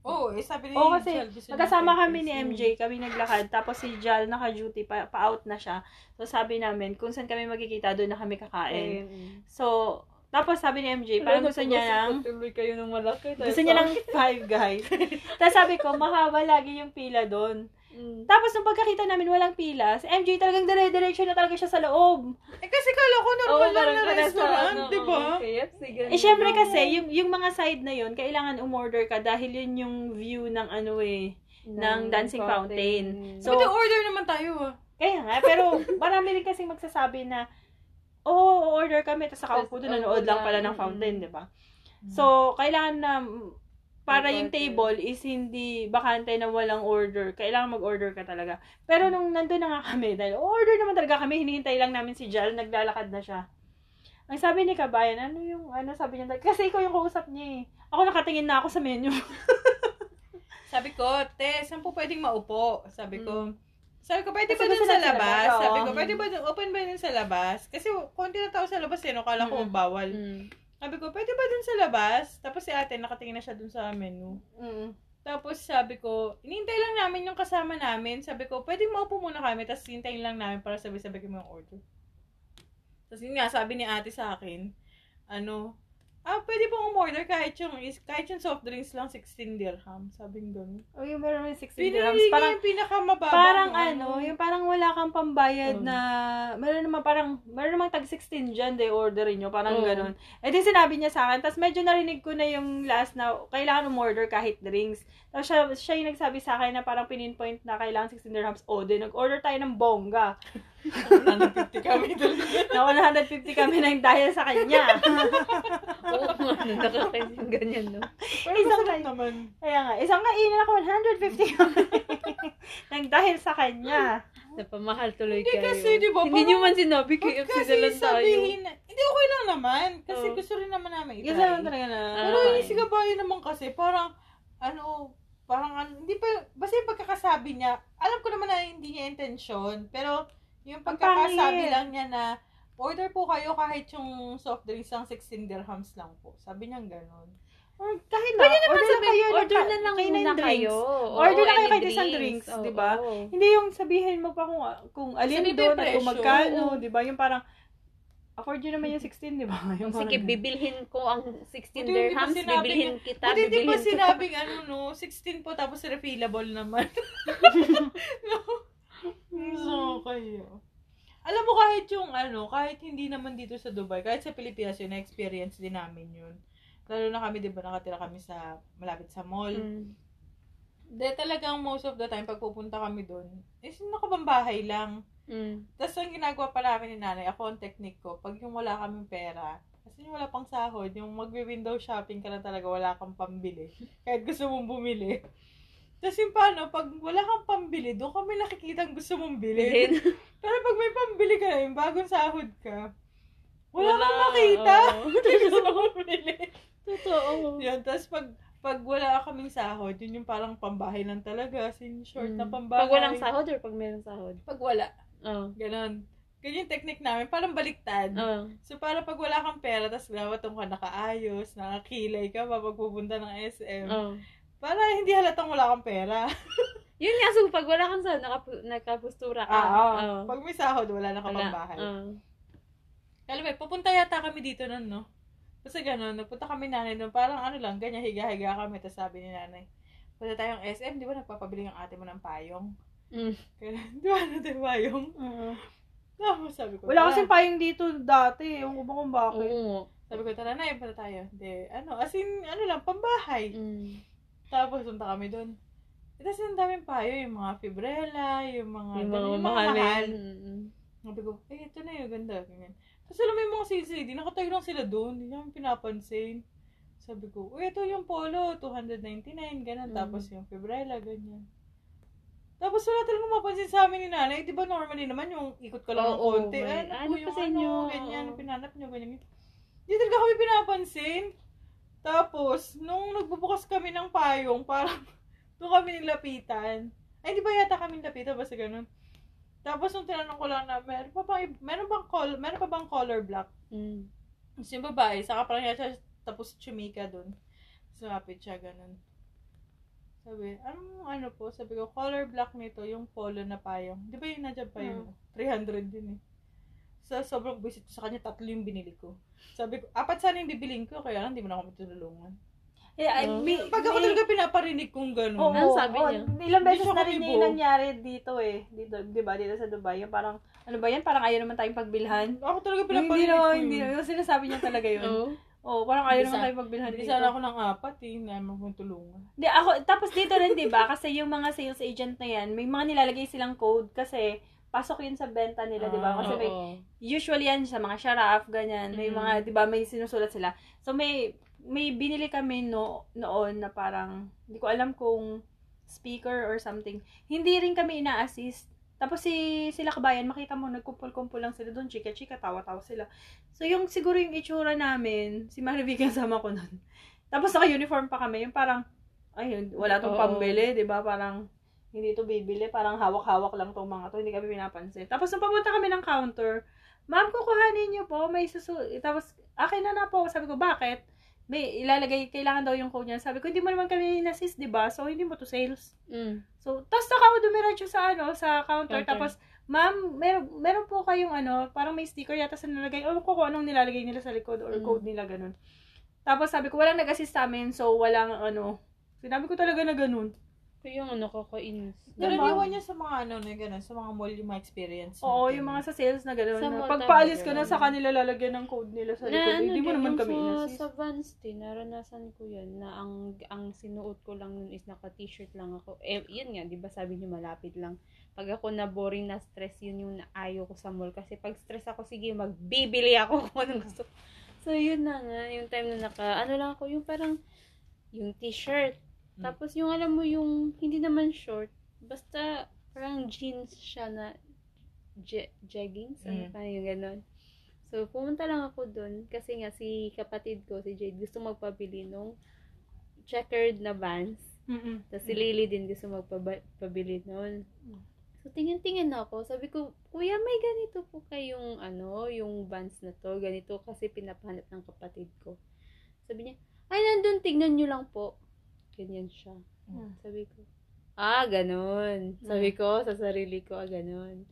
Oo, eh, sabi ni Oo, kasi Magkasama kami ni MJ, kami naglakad, tapos si Jal naka-duty, pa, pa-out na siya. So sabi namin, kung saan kami magkikita, doon na kami kakain. Ayun. So, tapos sabi ni MJ, parang gusto niya ng, Tuloy kayo ng malaki. gusto niya ng five guys. [LAUGHS] tapos sabi ko, mahaba lagi yung pila doon. Mm. Tapos nung pagkakita namin walang pila, si MJ talagang dire-diretso na talaga siya sa loob. Eh, kasi kala ko normal Oo, lang na restaurant, ano, di ba? Eh, syempre kasi, yung, yung mga side na yun, kailangan umorder ka dahil yun yung view ng ano eh, ng dancing fountain. So, So, But order naman tayo ah. kaya nga, pero marami rin kasing magsasabi na, oh, order kami, tapos nakaupo doon, nanood oo, lang pala ng fountain, mm. di ba? So, kailangan na, para yung table is hindi bakante na walang order. Kailangan mag-order ka talaga. Pero nung nandun na nga kami, [LAUGHS] dahil order naman talaga kami, hinihintay lang namin si Jal, naglalakad na siya. Ang sabi ni Kabayan, ano yung, ano sabi niya, kasi ikaw yung kausap niya eh. Ako nakatingin na ako sa menu. [LAUGHS] Sabi ko, te, saan po pwedeng maupo? Sabi ko, sabi ko, pwede Kasi ba dun sa labas? labas, Sabi ko, pwede ba dun, open ba dun sa labas? Kasi konti na tao sa labas eh, no? Kala ko Mm-mm. bawal. Mm. Sabi ko, pwede ba dun sa labas? Tapos si ate, nakatingin na siya dun sa menu. Mm. Tapos sabi ko, inintay lang namin yung kasama namin. Sabi ko, pwedeng maupo muna kami, tapos hintayin lang namin para sabi-sabi kami yung order. Tapos yun nga, sabi ni ate sa akin, ano, ah, pwede pong umorder kahit yung, is- kahit yung soft drinks lang, 16 dirham. Sabi ng ganun. O yung meron may 16 Pinili dirhams. Parang, yung pinakamababa. parang ng ano, yung parang wala kang pambayad Mm. na, meron naman parang, meron namang tag 16 dyan, de orderin nyo, parang Mm. ganun. Eh di sinabi niya sa akin, tapos medyo narinig ko na yung last na, kailangan umorder kahit drinks. Tapos siya, siya yung nagsabi sa akin na parang pininpoint na kailangan 16 dirhams. O, di nag-order tayo ng bongga. 150 kami dun. [LAUGHS] Na 150 kami nang dahil sa kanya. [LAUGHS] Oo, ano, nakakainis yung ganyan, no? Pero Isang kain- naman. Kaya nga, isang kainan ako 150 kami. [LAUGHS] nang dahil sa kanya. Napamahal tuloy Hindi kayo. kasi, di ba, Hindi nyo man sinabi, KFC kasi na lang tayo. sabihin, hindi okay lang naman. Kasi Oo. gusto rin naman namin itry. naman talaga na. Pero yung si Gabayan naman kasi, parang, ano, parang, hindi pa, basta yung pagkakasabi niya, alam ko naman na hindi niya intensyon, pero yung pagkakasabi lang niya na, order po kayo kahit yung soft drinks lang 16 dirhams lang po. Sabi niya gano'n. Or kahit na, Pwede naman order na sabihin, kayo. order na lang kayo muna ng drinks. kayo. Oo, Order na kayo kahit isang drinks, Oo, di ba? oo. Hindi yung sabihin mo pa kung kung alin Sabi ba doon at kung magkano, Oo. di ba? Yung parang, afford nyo naman yung 16, di ba? [LAUGHS] Yung Sige, parang- bibilhin ko ang 16 Buti hindi pa dirhams, sinabing- bibilhin kita, Buti di ba bibilhin kita. sinabing ano no, 16 po tapos refillable naman. [LAUGHS] [LAUGHS] no? So, kayo. Alam mo kahit yung ano, kahit hindi naman dito sa Dubai, kahit sa Pilipinas yun, na-experience din namin yun. Lalo na kami, di ba, nakatira kami sa, malapit sa mall. Mm. De, talagang most of the time, pag pupunta kami doon, is nakabambahay lang. Mm. Tapos ang ginagawa pa namin ni nanay, ako ang technique ko, pag yung wala kaming pera, Kasi yung wala pang sahod, yung magwi-window shopping ka na talaga, wala kang pambili. Kahit gusto mong bumili. Tapos yung paano, pag wala kang pambili, doon kami nakikita ang gusto mong bilhin. [LAUGHS] Pero pag may pambili ka na, yung bagong sahod ka, wala, Wala, kang makita. [LAUGHS] gusto mong bumili. Totoo. Yun, tapos pag pag wala kaming sahod, yun yung parang pambahay lang talaga. As in, short na Mm. pambahay. Pag walang sahod or pag meron sahod? Pag wala. Oo. Ganon. Ganyan yung technique namin. Parang baliktad. Oo. So, para pag wala kang pera, tapos gawatong ka nakaayos, nakakilay ka pa pag pupunta ng SM. Oo. Para hindi halatang wala kang pera. [LAUGHS] Yun nga, so pag wala kang sahod, nakapu- nakapustura ka. Ah, oo. Oo. Pag may sahod, wala na ka Wala. pambahay. Oo. Alam mo, pupunta yata kami dito nun, no? Kasi gano'n, nagpunta kami nanay nun, parang ano lang, ganyan, higa-higa kami, tapos sabi ni nanay, punta tayong SM, di ba nagpapabili yung ate mo ng payong? Mm. Kaya, [LAUGHS] di ba natin payong? Mm. Tapos sabi ko, Wala kasing payong dito dati. Yung ko ba kung bakit. Oo. Sabi ko, tara na, punta tayo. Hindi, ano, as in, ano lang, pambahay. Mm. Tapos, punta kami doon. Eh, Tapos, yung daming payo, yung mga fibrella, yung mga, Yung mga mahalin. mahal. Mm. Sabi ko, eh, ito na yung ganda. Ganyan. Tapos alam mo yung mga CCD, nakatayo lang sila doon. Hindi namin pinapansin. Sabi ko, uy, ito yung polo, 299, ganun. Mm. Tapos yung fibrella, ganyan. Tapos wala talagang mapansin sa amin ni nanay. Di ba normally naman yung ikot ko lang ng konti. may- Ay, ano po yung ano, ganyan, pinanap nyo, ganyan. Hindi talaga kami pinapansin. Tapos, nung nagbubukas kami ng payong, parang [LAUGHS] doon kami nilapitan. Ay, di ba yata kami nilapitan? Basta ganun. Tapos, nung tinanong ko lang na, meron pa bang, meron bang, col, meron pa bang color black? Mm. Tapos yung babae, saka parang siya, tapos chumika dun. Sumapit siya, ganun. Sabi, anong ano po? Sabi ko, color black nito, yung polo na payong. Di ba yung nandiyan pa yung 300 din eh. Sa sobrang visit ko sa kanya, tatlo yung binili ko. Sabi ko, apat sana yung bibiling ko, kaya lang, hindi mo na ako matutulungan. Eh, ay, Oo. may- Pag ako may- talaga pinaparinig kong gano'n. Oo, Ano sabi oo. niya? Ilang beses Hindi na rin yung nangyari dito eh. Dito, di ba? Dito sa Dubai. Yung parang, ano ba yan? Parang ayaw naman tayong pagbilhan. Ako talaga Hindi pinaparinig na, ko hindi yun. na. Yung sinasabi niya talaga yun. Oo. Oo, parang ayaw Hindi naman tayong pagbilhan Hindi dito. sana ako ng apat eh, na mo tulungan. Di, ako, tapos dito rin, di ba? Kasi yung mga sales agent na yan, may mga nilalagay silang code kasi pasok yun sa benta nila, di ba? Ah, Kasi may, usually yan sa mga sharaf, ganyan. May Mm. mga, di ba, may sinusulat sila. So, may, may binili kami no, noon na parang, hindi ko alam kung speaker or something. Hindi rin kami ina-assist. Tapos si sila kabayan, makita mo, nagkumpul-kumpul lang sila doon, chika-chika, tawa-tawa sila. So, yung siguro yung itsura namin, si Marivic kasama ko noon. Tapos naka-uniform pa kami, yung parang, ayun, wala tong pambili, di ba? Parang, hindi to bibili, parang hawak-hawak lang tong mga to, hindi kami pinapansin. Tapos nung papunta kami ng counter, ma'am, kukuhanin niyo po, may susu... Tapos, akin na na po. Sabi ko, bakit? May ilalagay, kailangan daw yung code niya. Sabi ko, hindi mo naman kami in-assist, di ba? So, hindi mo to sales. Mm. So, tapos naka ako dumiretso sa ano, sa counter. Counter. Tapos, ma'am, meron, meron po kayong ano, parang may sticker yata sa nilagay. Ewan ko kung anong nilalagay nila sa likod or Mm. code nila, ganun. Tapos sabi ko, walang nag-assist sa amin, so walang ano, sinabi ko talaga na ganun. Kaya yung ano, kakainis. Karaniwan niya sa mga ano na gano'n, sa mga mall yung mga experience. Oo, natin. yung mga sa sales na gano'n. Sa na mall Pag tama, paalis ka na sa kanila, lalagyan ng code nila sa likod. Na, ano Hindi mo naman kami sa, in-assist. sa Vans din, naranasan ko yan, na ang ang sinuot ko lang nun is naka-t-shirt lang ako. Eh, yun nga, di ba sabi niyo malapit lang. Pag ako na boring na stress, yun yung ayaw ko sa mall. Kasi pag stress ako, sige, magbibili ako [LAUGHS] kung anong gusto. ko. So, yun na nga, yung time na naka, ano lang ako, yung parang, yung t-shirt. Mm. Tapos yung alam mo, yung hindi naman short, basta parang jeans siya na je- jeggings, ano Mm. pa yung ganon. So, pumunta lang ako dun kasi nga si kapatid ko, si Jade, gusto magpabili nung checkered na Vans. Mm-mm. Tapos si Lily din gusto magpabili nun. So, tingin-tingin ako. Sabi ko, Kuya, may ganito po kayong, ano, yung Vans na to. Ganito kasi pinapahanap ng kapatid ko. Sabi niya, ay, nandun, tignan nyo lang po. Ganyan siya. Mm. Sabi ko, ah, ganun. Sabi ko sa sarili ko, ah, ganun.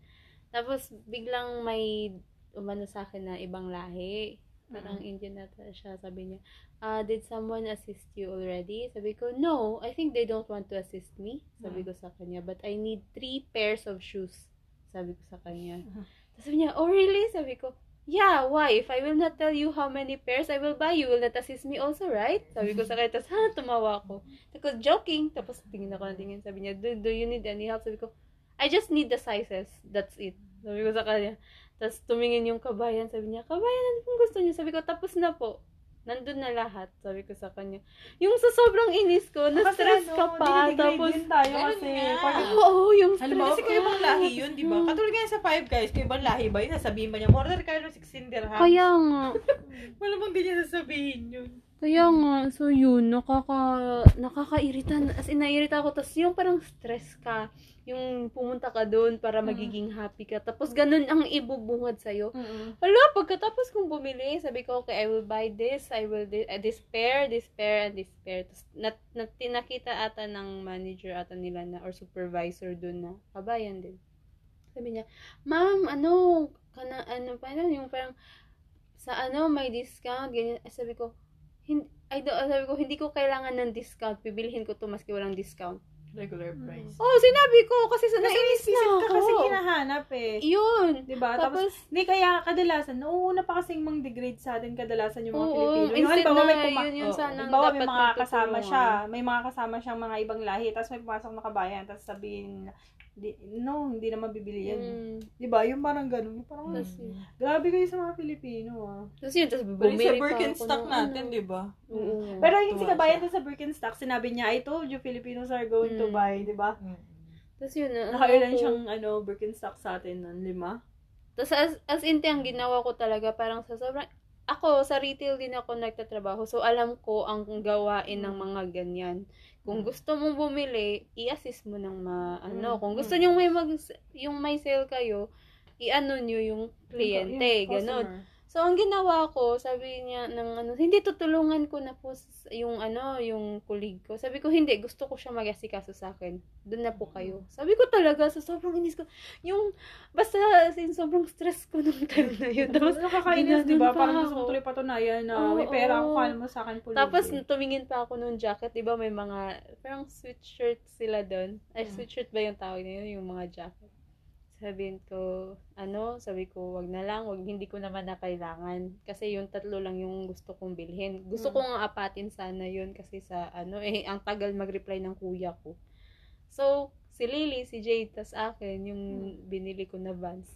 Tapos, biglang may umano sa akin na ibang lahi. Parang Indian nata siya. Sabi niya, ah, did someone assist you already? Sabi ko, no, I think they don't want to assist me. Sabi ko sa kanya, but I need three pairs of shoes. Sabi ko sa kanya. Tapos [LAUGHS] sabi niya, oh really? Sabi ko, yeah, why? If I will not tell you how many pairs I will buy, you will not assist me also, right? Sabi ko sa kanya, tapos ha, tumawa ako. Tapos joking, tapos tingin ako na tingin. Sabi niya, do, do you need any help? Sabi ko, I just need the sizes. That's it. Sabi ko sa kanya. Tapos tumingin yung kabayan, sabi niya, kabayan, ano pong gusto niyo? Sabi ko, tapos na po. Nandun na lahat, sabi ko sa kanya. Yung sa sobrang inis ko, na-stress ka pa, tapos, din tayo kasi. Pag, oo, yung stress Halimbawa, kasi ka. kayo ibang lahi yun, di ba? Katulad nga sa Five Guys, kayo ibang lahi ba yun? Sasabihin ba niya, order kayo ng 16 dirhams? Kaya nga, [LAUGHS] Wala bang di niya sasabihin yun? Kaya nga, so yun, nakaka, nakakairita, as in, nairita ako, tapos yung parang stress ka, yung pumunta ka doon para magiging happy ka, tapos ganun ang ibubungad sa'yo. Mm-mm. Hala, pagkatapos kong bumili, sabi ko, okay, I will buy this, I will, di- uh, this pair, this pair, and this pair. Tapos, nat, nat, tinakita ata ng manager ata nila na, or supervisor dun na, kabayan din. Sabi niya, ma'am, ano, kana, ano pa na, yung parang, sa ano, may discount, ganyan. Eh, Sabi ko, hindi, I don't, sabi ko, hindi ko kailangan ng discount, bibilihin ko to maski walang discount. Regular price. Oh, sinabi ko, kasi sa nainis na ako. ka kasi kinahanap eh. Yun. Diba? Tapos, Tapos, hindi kaya kadalasan, nauuna pa kasing mang degrade sa atin kadalasan yung mga Oo, Pilipino. Yung instead halimbawa may na puma- yun yung sanang Halimbawa, may dapat mga kasama siya. May mga kasama siyang mga ibang lahi. Tapos may pumasok na kabayan. Tapos sabihin, di, no, hindi na mabibili yan. Mm. Diba? Yung parang ganun. Yung Parang, Tas grabe kayo sa mga Pilipino ah. Tapos yun, tapos Pero bumili sa Birkenstock ako ng natin, ano. di ba? Oo. Pero yung si Tuwa kabayan siya. doon sa Birkenstock, sinabi niya, I told you Filipinos are going to Mm. buy, di ba? Tapos yun, ano Nakailan ako. siyang ano, Birkenstock sa atin nun, lima. Tapos as, as in, ang ginawa ko talaga, parang sa sobrang, ako, sa retail din ako nagtatrabaho. So, alam ko ang gawain ng mga ganyan. Kung gusto mong bumili, i-assist mo ng ma, ano. Mm. Kung gusto Mm. nyo may mag, yung may sale kayo, i-ano nyo yung kliyente, ganon. So, ang ginawa ko, sabi niya ng ano, hindi tutulungan ko na po yung ano, yung kulig ko. Sabi ko, hindi, gusto ko siya mag-asikaso sa akin. Doon na po kayo. Sabi ko talaga, sa sobrang inis ko, yung, basta, sin, sobrang stress ko nung time na yun. Tapos, [LAUGHS] Nakakainis, di ba? pa Parang gusto mo tuloy patunayan na Oo, may pera ako, kala mo sa akin pulubi. tapos tumingin pa ako nung jacket, di ba may mga, parang sweatshirt sila doon. Ay, Mm. sweatshirt ba yung tawag nila, yung mga jacket. Sabihin ko, ano, sabi ko, wag na lang, wag, hindi ko naman na kailangan. Kasi yung tatlo lang yung gusto kong bilhin. Gusto Mm. ko nga apatin sana yun kasi sa, ano, eh, [LAUGHS] ang tagal mag-reply ng kuya ko. So, si Lily, si Jade, tas akin, yung binili ko na Vans.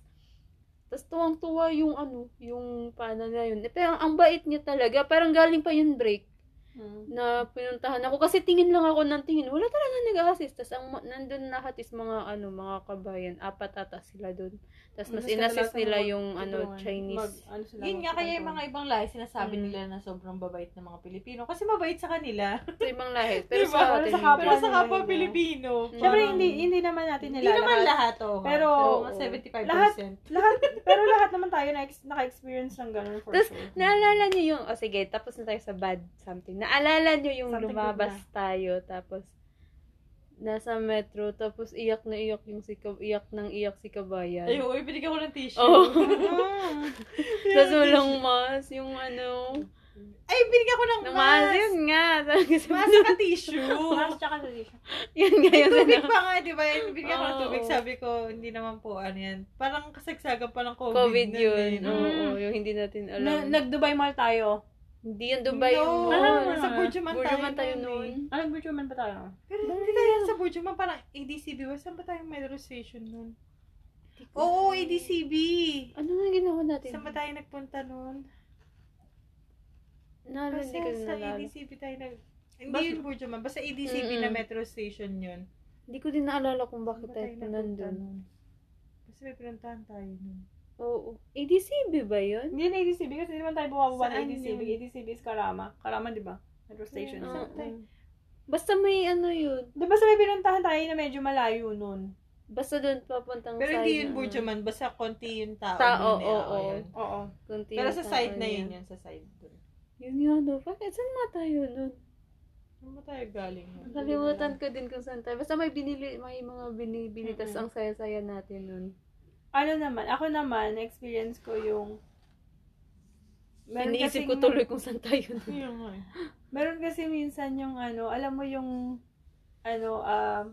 Tapos tuwang-tuwa yung ano, yung paano na yun. Eh, pero ang bait niya talaga, parang galing pa yun break Mm. na pinuntahan ako kasi tingin lang ako ng tingin wala talaga nag-assist tas ang nandun lahat is mga ano mga kabayan apat ata sila doon tas mas Mas inassist nila mag- yung ano. Chinese Mag- ano sila, Yun nga, kaya yung mga ibang lahi, sinasabi Mm. nila na sobrang babait ng mga Pilipino. Kasi mabait sa kanila. sa ibang lahi [LAUGHS] pero Diba? sa Pero atin sa Pero sa kapwa yun, Pilipino. Siyempre, parang- hindi, hindi naman natin Hindi nila naman lahat. oh. Pero, mga 75%. lahat- Lahat, pero lahat naman tayo na naka-experience ng ganun for Tas, sure. naalala niyo yung oh sige tapos na tayo sa bad something naalala niyo yung Something lumabas tayo tapos nasa metro tapos iyak na iyak yung si Kab- iyak nang iyak si kabayan Ay, uy, binigyan ko ng tissue. Oh. [LAUGHS] Mm. [LAUGHS] Tapos walang mas, yung ano, Ay, binigyan ko ng na mas, mas. yun nga. [LAUGHS] Sa Mas saka tissue. Mas tsaka sa tissue. Yun nga yung Tubig ano, pa nga, di ba? Binigyan ko ng tubig. Sabi ko, hindi naman po ano yan. Parang kasagsagan pa ng COVID. COVID yun. eh, no? Oo, yung hindi natin Na, alam. Nag-Dubai Mall tayo. Hindi yung Dubai no, yung Ano, mall. ano, sa ano? Burjuman tayo, Burjuman tayo noon. eh. Anong virtual man ba tayo? Pero hindi tayo sa Burjuman, parang ADCB. Saan ba tayong metro station nun? Oo, ADCB. Ano na ginawa natin? Saan ba tayo nagpunta nun? Naalala, Basta hindi ko sa naalala. ADCB tayo nag... Hindi Basta- yun Burjuman. Basta ADCB Mm-mm. na metro station yun. Hindi ko din naalala kung bakit ba tayo tayo nagpunta nandun. Basta may pinuntahan tayo nun. Oo. ADCB ba yun? Hindi na ADCB kasi hindi naman tayo bumababa ng Saan ADCB. yun? ADCB is Karama. Karama, di ba? Metro station. Saan Oo. tayo? Basta may ano yun. Di ba sa may pinuntahan tayo na medyo malayo nun? Basta doon papuntang Pero side hindi yun na- Burjuman. Basta konti yung tao. Tao, dun eh. oo. yun. Oo. Kunti Pero yung sa side na niya. yun yan. Sa side dun. Yun nga, no? Bakit? Saan nga tayo nun? Saan ba tayo galing? Nakalimutan ko din kung saan tayo. Basta may binili, may mga binibili, tas Mm-mm. ang saya-saya natin nun. Ano naman, ako naman, experience ko yung Iniisip kasing- ko tuloy kung saan tayo. Yun eh. Meron kasi minsan yung ano, alam mo yung ano, um,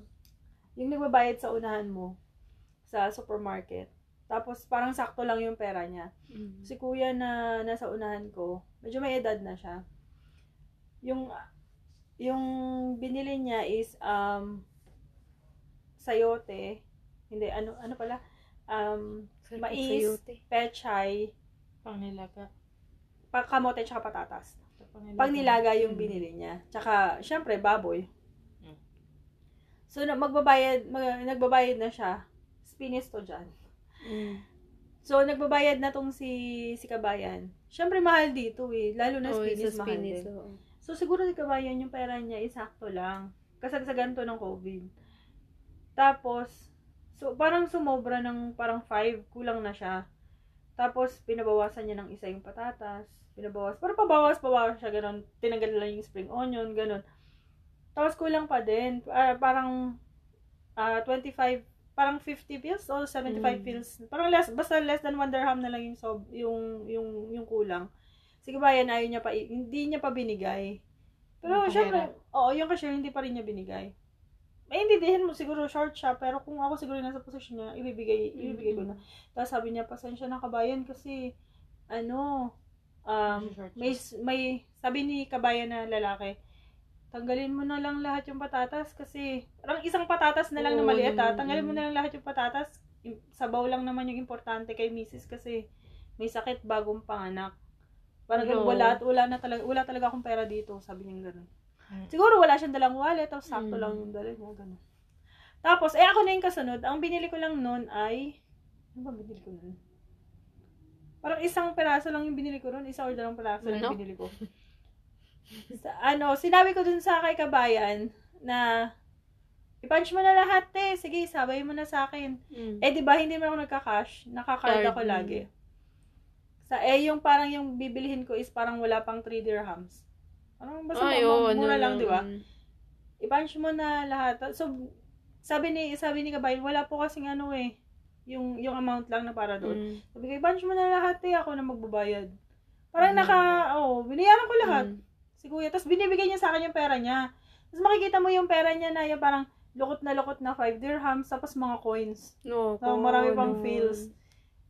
yung nagbabayad sa unahan mo sa supermarket. Tapos parang sakto lang yung pera niya. Si kuya na nasa unahan ko, medyo may edad na siya. Yung yung binili niya is um sayote. Hindi ano ano pala? Um Sarap Mais. sayote. pechay, Pang nilaga. pa kamote, tsaka patatas. Pang nilaga. Pag nilaga yung Mm. binili niya. Tsaka, syempre, baboy. Mm. So, na, magbabayad, mag, nagbabayad na siya. Spinis to dyan. Mm. So, nagbabayad na tong si, si Kabayan. Syempre, mahal dito eh. Lalo na Oo, spinis, sa mahal spinis, din. oo. So, siguro si Kabayan, yung pera niya, isakto lang. Kasagsagan to ng COVID. Tapos, so, parang sumobra ng parang 5, kulang na siya. Tapos, pinabawasan niya ng isa yung patatas. Pinabawas, parang pabawas-bawas siya, ganun. Tinanggal lang yung spring onion, ganun. Tapos, kulang pa din. Ah, parang, ah 25, parang 50 pills o 75 Mm. pills. Parang less, basta less than 1 dirham na lang yung, sob, yung, yung, yung kulang. Si Kabayan, ayaw niya pa, hindi niya pa binigay. Pero, syempre, oo, yung cashier, hindi pa rin niya binigay. May intindihin mo, siguro short siya, pero kung ako siguro nasa posisyon niya, ibibigay, ibibigay ko na. Tapos sabi niya, pasensya na kabayan kasi, ano, um, may, may, sabi ni kabayan na lalaki, tanggalin mo na lang lahat yung patatas kasi, parang isang patatas na lang na Oo, maliit yung- ah, tanggalin mo na lang lahat yung patatas, sabaw lang naman yung importante kay misis kasi may sakit bagong panganak. Parang No. wala, wala na talaga, wala talaga akong pera dito, sabi niya ganun. Siguro wala siyang dalang wallet, tapos sakto Mm. lang yung dala niya, ganun. Tapos, eh ako na yung kasunod, ang binili ko lang noon ay, ano ba binili ko noon? Parang isang peraso lang yung binili ko noon, isa or dalawang peraso lang yung Ano? binili ko. [LAUGHS] Sa, ano, sinabi ko dun sa kay kabayan na i-punch mo na lahat eh. Sige, sabay mo na sa akin. Mm. Eh, di ba, hindi mo ako nagka-cash. Naka-card Card, ako mm. lagi. Sa, eh, yung parang yung bibilihin ko is parang wala pang 3 dirhams. Parang basta Ay, oo, mura ano lang, di ba? I-punch mo na lahat. So, sabi ni, sabi ni Kabayan, wala po kasing ano eh, yung, yung amount lang na para doon. Mm. Sabi ko, i-punch mo na lahat eh, ako na magbabayad. Parang Mm. naka, oh, binayaran ko lahat. Mm. Si kuya. Tapos binibigay niya sa akin yung pera niya. Tapos makikita mo yung pera niya na yung parang lukot na lukot na 5 dirhams, tapos mga coins. No, So, marami pang no. feels.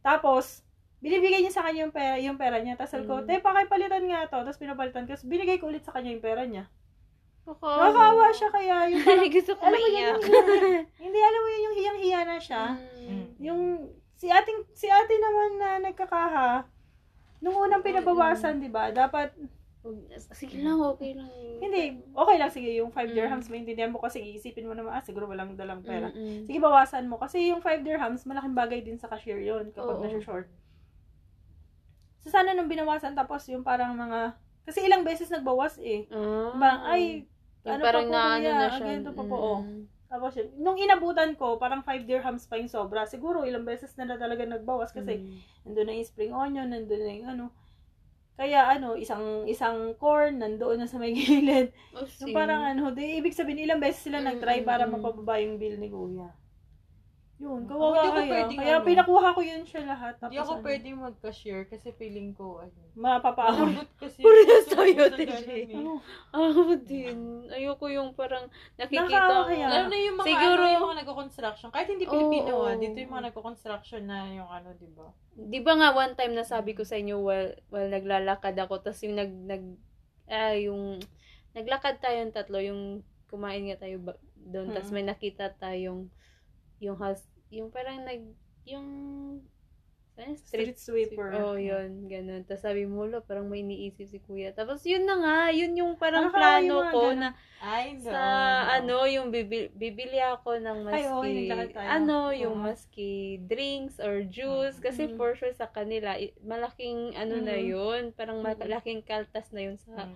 Tapos, binibigay niya sa kanya yung pera, yung pera niya. Tapos sabi ko, Mm. te, pakipalitan nga to. Tapos pinapalitan ko. Tapos binigay ko ulit sa kanya yung pera niya. Nakakaawa. Nakakaawa siya kaya. Yung [LAUGHS] parang, Gusto ko alam mo yun, yung [LAUGHS] hindi, alam mo yun, yung hiyang-hiya na siya. Mm. Yung, si ating, si ate naman na nagkakaha, nung unang pinabawasan, di ba, dapat, Sige lang, okay lang. hindi, okay lang, sige, yung 5 Mm. dirhams, maintindihan mo kasi iisipin mo naman, ah, siguro walang dalang pera. Mm-mm. Sige, bawasan mo. Kasi yung 5 dirhams, malaking bagay din sa cashier yon kapag Oo. nasa short. So, sana nung binawasan, tapos yung parang mga, kasi ilang beses nagbawas eh. Ah. Parang, ay, ano parang pa po na, ano na siya. ganito pa po, oh. Mm. Tapos yun, nung inabutan ko, parang 5 dirhams pa yung sobra. Siguro ilang beses na, na talaga nagbawas kasi Mm. nandun na yung spring onion, nandun na yung ano. Kaya ano, isang isang corn nandoon na sa may [LAUGHS] gilid. Oh, sige. parang ano, di, ibig sabihin ilang beses sila Mm, nag-try mm, para mm. mapababa yung bill ni Kuya. Yun, Ako, kawawa ko kaya. Kaya ano. pinakuha ko yun siya lahat. Tapos Hindi ako ano, pwedeng mag-cashier kasi feeling ko, ano. Malambot kasi. Parehas tayo. Ano? Ako din. Ayoko yung parang nakikita ko. Lalo na yung mga, Siguro- ano, yung mga nagko-construction. Kahit hindi Pilipino, Oo, ah. oo. Dito yung mga nagko-construction na yung ano, di ba? Di ba nga one time nasabi ko sa inyo while, while naglalakad ako, tapos yung nag, nag, ah, yung, naglakad tayong tatlo, yung kumain nga tayo ba, doon, tapos Mm. may nakita tayong, yung house, yung parang nag, yung, ano, Street sweeper. Oh, yun, ganun. Tapos sabi mo, lo, parang may iniisip si kuya. Tapos yun na nga, yun yung parang yung plano mga ko ganun. na Ay, no. sa ano, yung bibili, bibili ako ng maski, Ay, yung tayo. ano, yung Oo. maski drinks or juice. Kasi Mm. for sure sa kanila, malaking ano na Mm. yun. Parang Mm. malaking kaltas na yun sa, Mm-mm.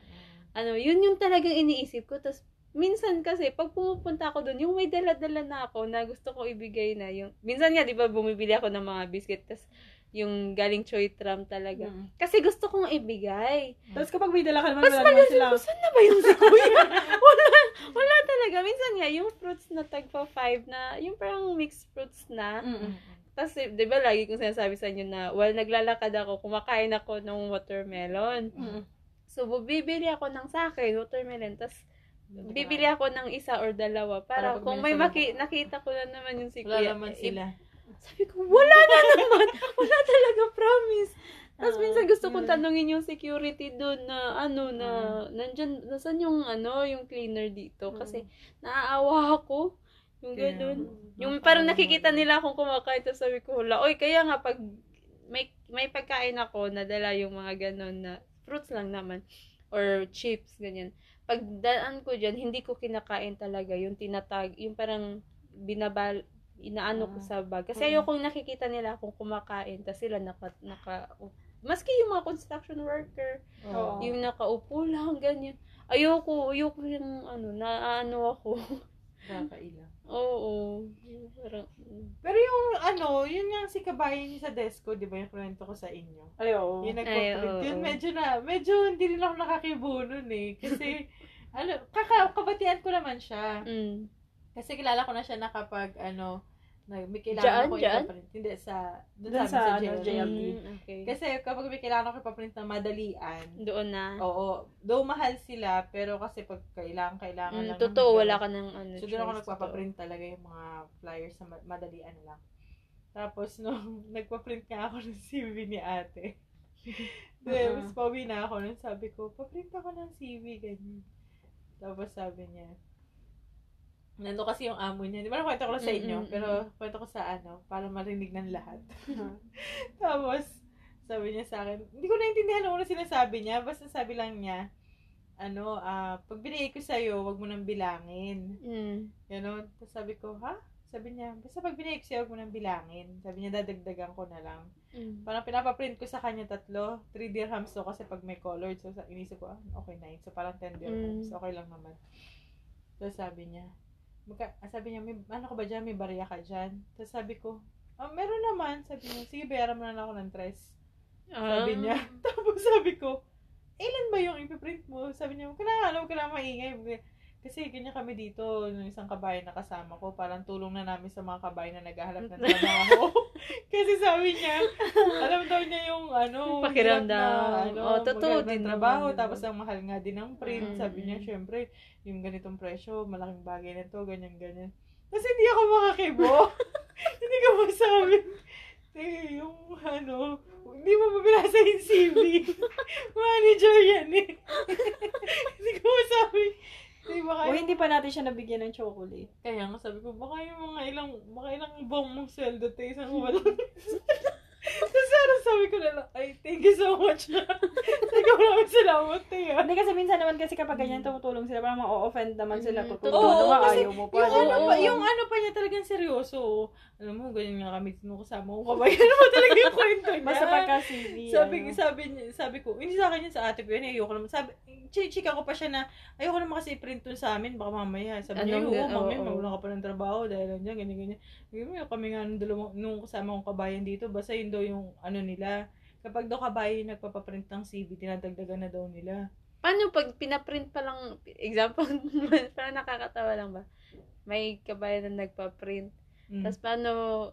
ano, yun yung talagang iniisip ko. Tapos, minsan kasi, pag pumupunta ako doon, yung may dala-dala na ako na gusto ko ibigay na yung, minsan nga, di ba, bumibili ako ng mga biscuit, tapos, yung galing Choy Tram talaga. Mm. Kasi gusto kong ibigay. Tapos kapag may dala ka naman, Mas wala naman sila. Saan na ba yung si kuya? [LAUGHS] wala, wala talaga. Minsan nga, yung fruits na tagpa 5 na, yung parang mixed fruits na. Mm. Tapos, di ba, lagi kong sinasabi sa inyo na, while naglalakad ako, kumakain ako ng watermelon. Mm. So, bibili ako ng sa akin, watermelon. Tapos, bibili ako ng isa or dalawa. Para, Para kung may maki- nakita ko na naman yung si Wala kuya. naman sila. Sabi ko, wala na naman. [LAUGHS] wala talaga, promise. Tapos Ah, minsan gusto kong tanungin yung security doon na ano na Ah. nandyan nasan yung ano yung cleaner dito kasi naaawa ako Yung mm, Yung parang nakikita nila akong kumakain, tapos sabi ko, wala, oy, kaya nga pag may, may pagkain ako, nadala yung mga ganun na, fruits lang naman, or chips, ganyan. Pag daan ko dyan, hindi ko kinakain talaga yung tinatag, yung parang binabal, inaano ko Ah. sa bag. Kasi ayokong nakikita nila akong kumakain, tapos sila naka, naka, maski yung mga construction worker, Oo. yung nakaupo lang, ganyan. Ayoko, ayoko yung ano, na ano ako. Nakakailang. Oo. Yung Parang, mm. Pero yung ano, yun yung si kabayan niya sa Desco, di ba yung kwento ko sa inyo? Ay, oo. Yung oo, Yun medyo na, medyo hindi rin ako nakakibo nun eh. Kasi, [LAUGHS] ano, kaka, kabatian ko naman siya. Mm. Kasi kilala ko na siya na kapag, ano, na, may Diyan? kailangan ko Diyan? ipaprint. Hindi, sa, dun Dun sa, sa, sa, ano, JLT. Mm, okay. Kasi kapag may kailangan ko ipaprint na madalian, Doon na. oo, though mahal sila, pero kasi pag kailangan, kailangan Mm, lang. totoo, ng- wala ka ng ano. So, doon ako choice, nagpapaprint talaga yung mga flyers sa ma- madalian lang. Tapos, [LAUGHS] nung nagpa-print nga ako ng CV ni ate. [LAUGHS] Uh-huh. Tapos, pauwi na ako. Nung sabi ko, paprint ako ng CV, ganyan. Tapos, sabi niya, nando kasi yung amo niya. Di ba nakwento ko lang sa inyo? Mm, mm, Pero, kwento ko sa ano, para marinig ng lahat. Mhm. [LAUGHS] Tapos, sabi niya sa akin, hindi ko naintindihan ano sinasabi niya. Basta sabi lang niya, ano, ah, pag binigay ko sa'yo, wag mo nang bilangin. Mm. Ganon. Tapos sabi ko, ha? Sabi niya, basta pag binigay ko sa'yo, huwag mo nang bilangin. Sabi niya, dadagdagan ko na lang. Mm. Parang pinapaprint ko sa kanya tatlo. 3 dirhams to kasi pag may colored. So, inisip ko, ah, okay na yun. So, parang 10 dirhams. Mm. Okay lang naman. Tapos sabi niya, magka, ah, sabi niya, may, ano ka ba dyan? May barya ka dyan? Tapos sabi ko, ah, meron naman. Sabi niya, sige, bayaran mo na lang ako ng tres. Sabi Ah. niya. [LAUGHS] Tapos sabi ko, ilan ba yung ipiprint mo? Sabi niya, kailangan, alam, kailangan maingay. Kasi ganyan kami dito, yung isang kabayan na kasama ko, parang tulong na namin sa mga kabayan na naghahanap ng [LAUGHS] trabaho. Kasi sabi niya, alam daw niya yung ano, Pakiramdam. na, ano, Oh, totoo din trabaho, naman, tapos ang mahal nga din ng print. Mm. Sabi niya, syempre, yung ganitong presyo, malaking bagay na to, ganyan, ganyan. Kasi hindi ako makakibo. [LAUGHS] hindi ko masabi. Eh, yung ano, hindi mo mabinasa yung CV. [LAUGHS] Manager yan eh. hindi ko masabi. Hindi baka O hindi pa natin siya nabigyan ng chocolate. Kaya nga sabi ko, baka yung mga ilang, baka ilang buwang mong sweldo tayo isang wala. [LAUGHS] Tapos ano sabi ko na lang, ay, thank you so much na. [LAUGHS] Sabi ko, maraming salamat tayo. Hindi kasi minsan naman kasi kapag ganyan tumutulong sila, parang ma-offend naman sila. Mm, Tutulong totoo, naman, kasi ayaw mo pa. Yung ano pa, yung ano pa niya talagang seryoso. Alam mo, ganyan nga kami nung kasama ko kabayan [LAUGHS] naman talaga yung kwento niya. Basta pagka CV, Sabi, ano. sabi, niya, sabi ko, hindi sa akin yun sa ate ko yun, ayoko naman. Sabi, chika ko pa siya na, ayoko naman kasi print dun sa amin, baka mamaya. Sabi niya, oo, mamaya, oo, oo. mawala ka pa ng trabaho dahil nandiyan, ganyan, ganyan. Mo, kami nga nung, dalawang, nung kasama kong kabayan dito, basta yun daw yung ano nila. Kapag daw kabayan nagpapaprint ng CV, tinadagdagan na daw nila. Paano pag pinaprint pa lang, example, [LAUGHS] parang nakakatawa lang ba? May kabayan na nagpa-print. Mm. Tapos paano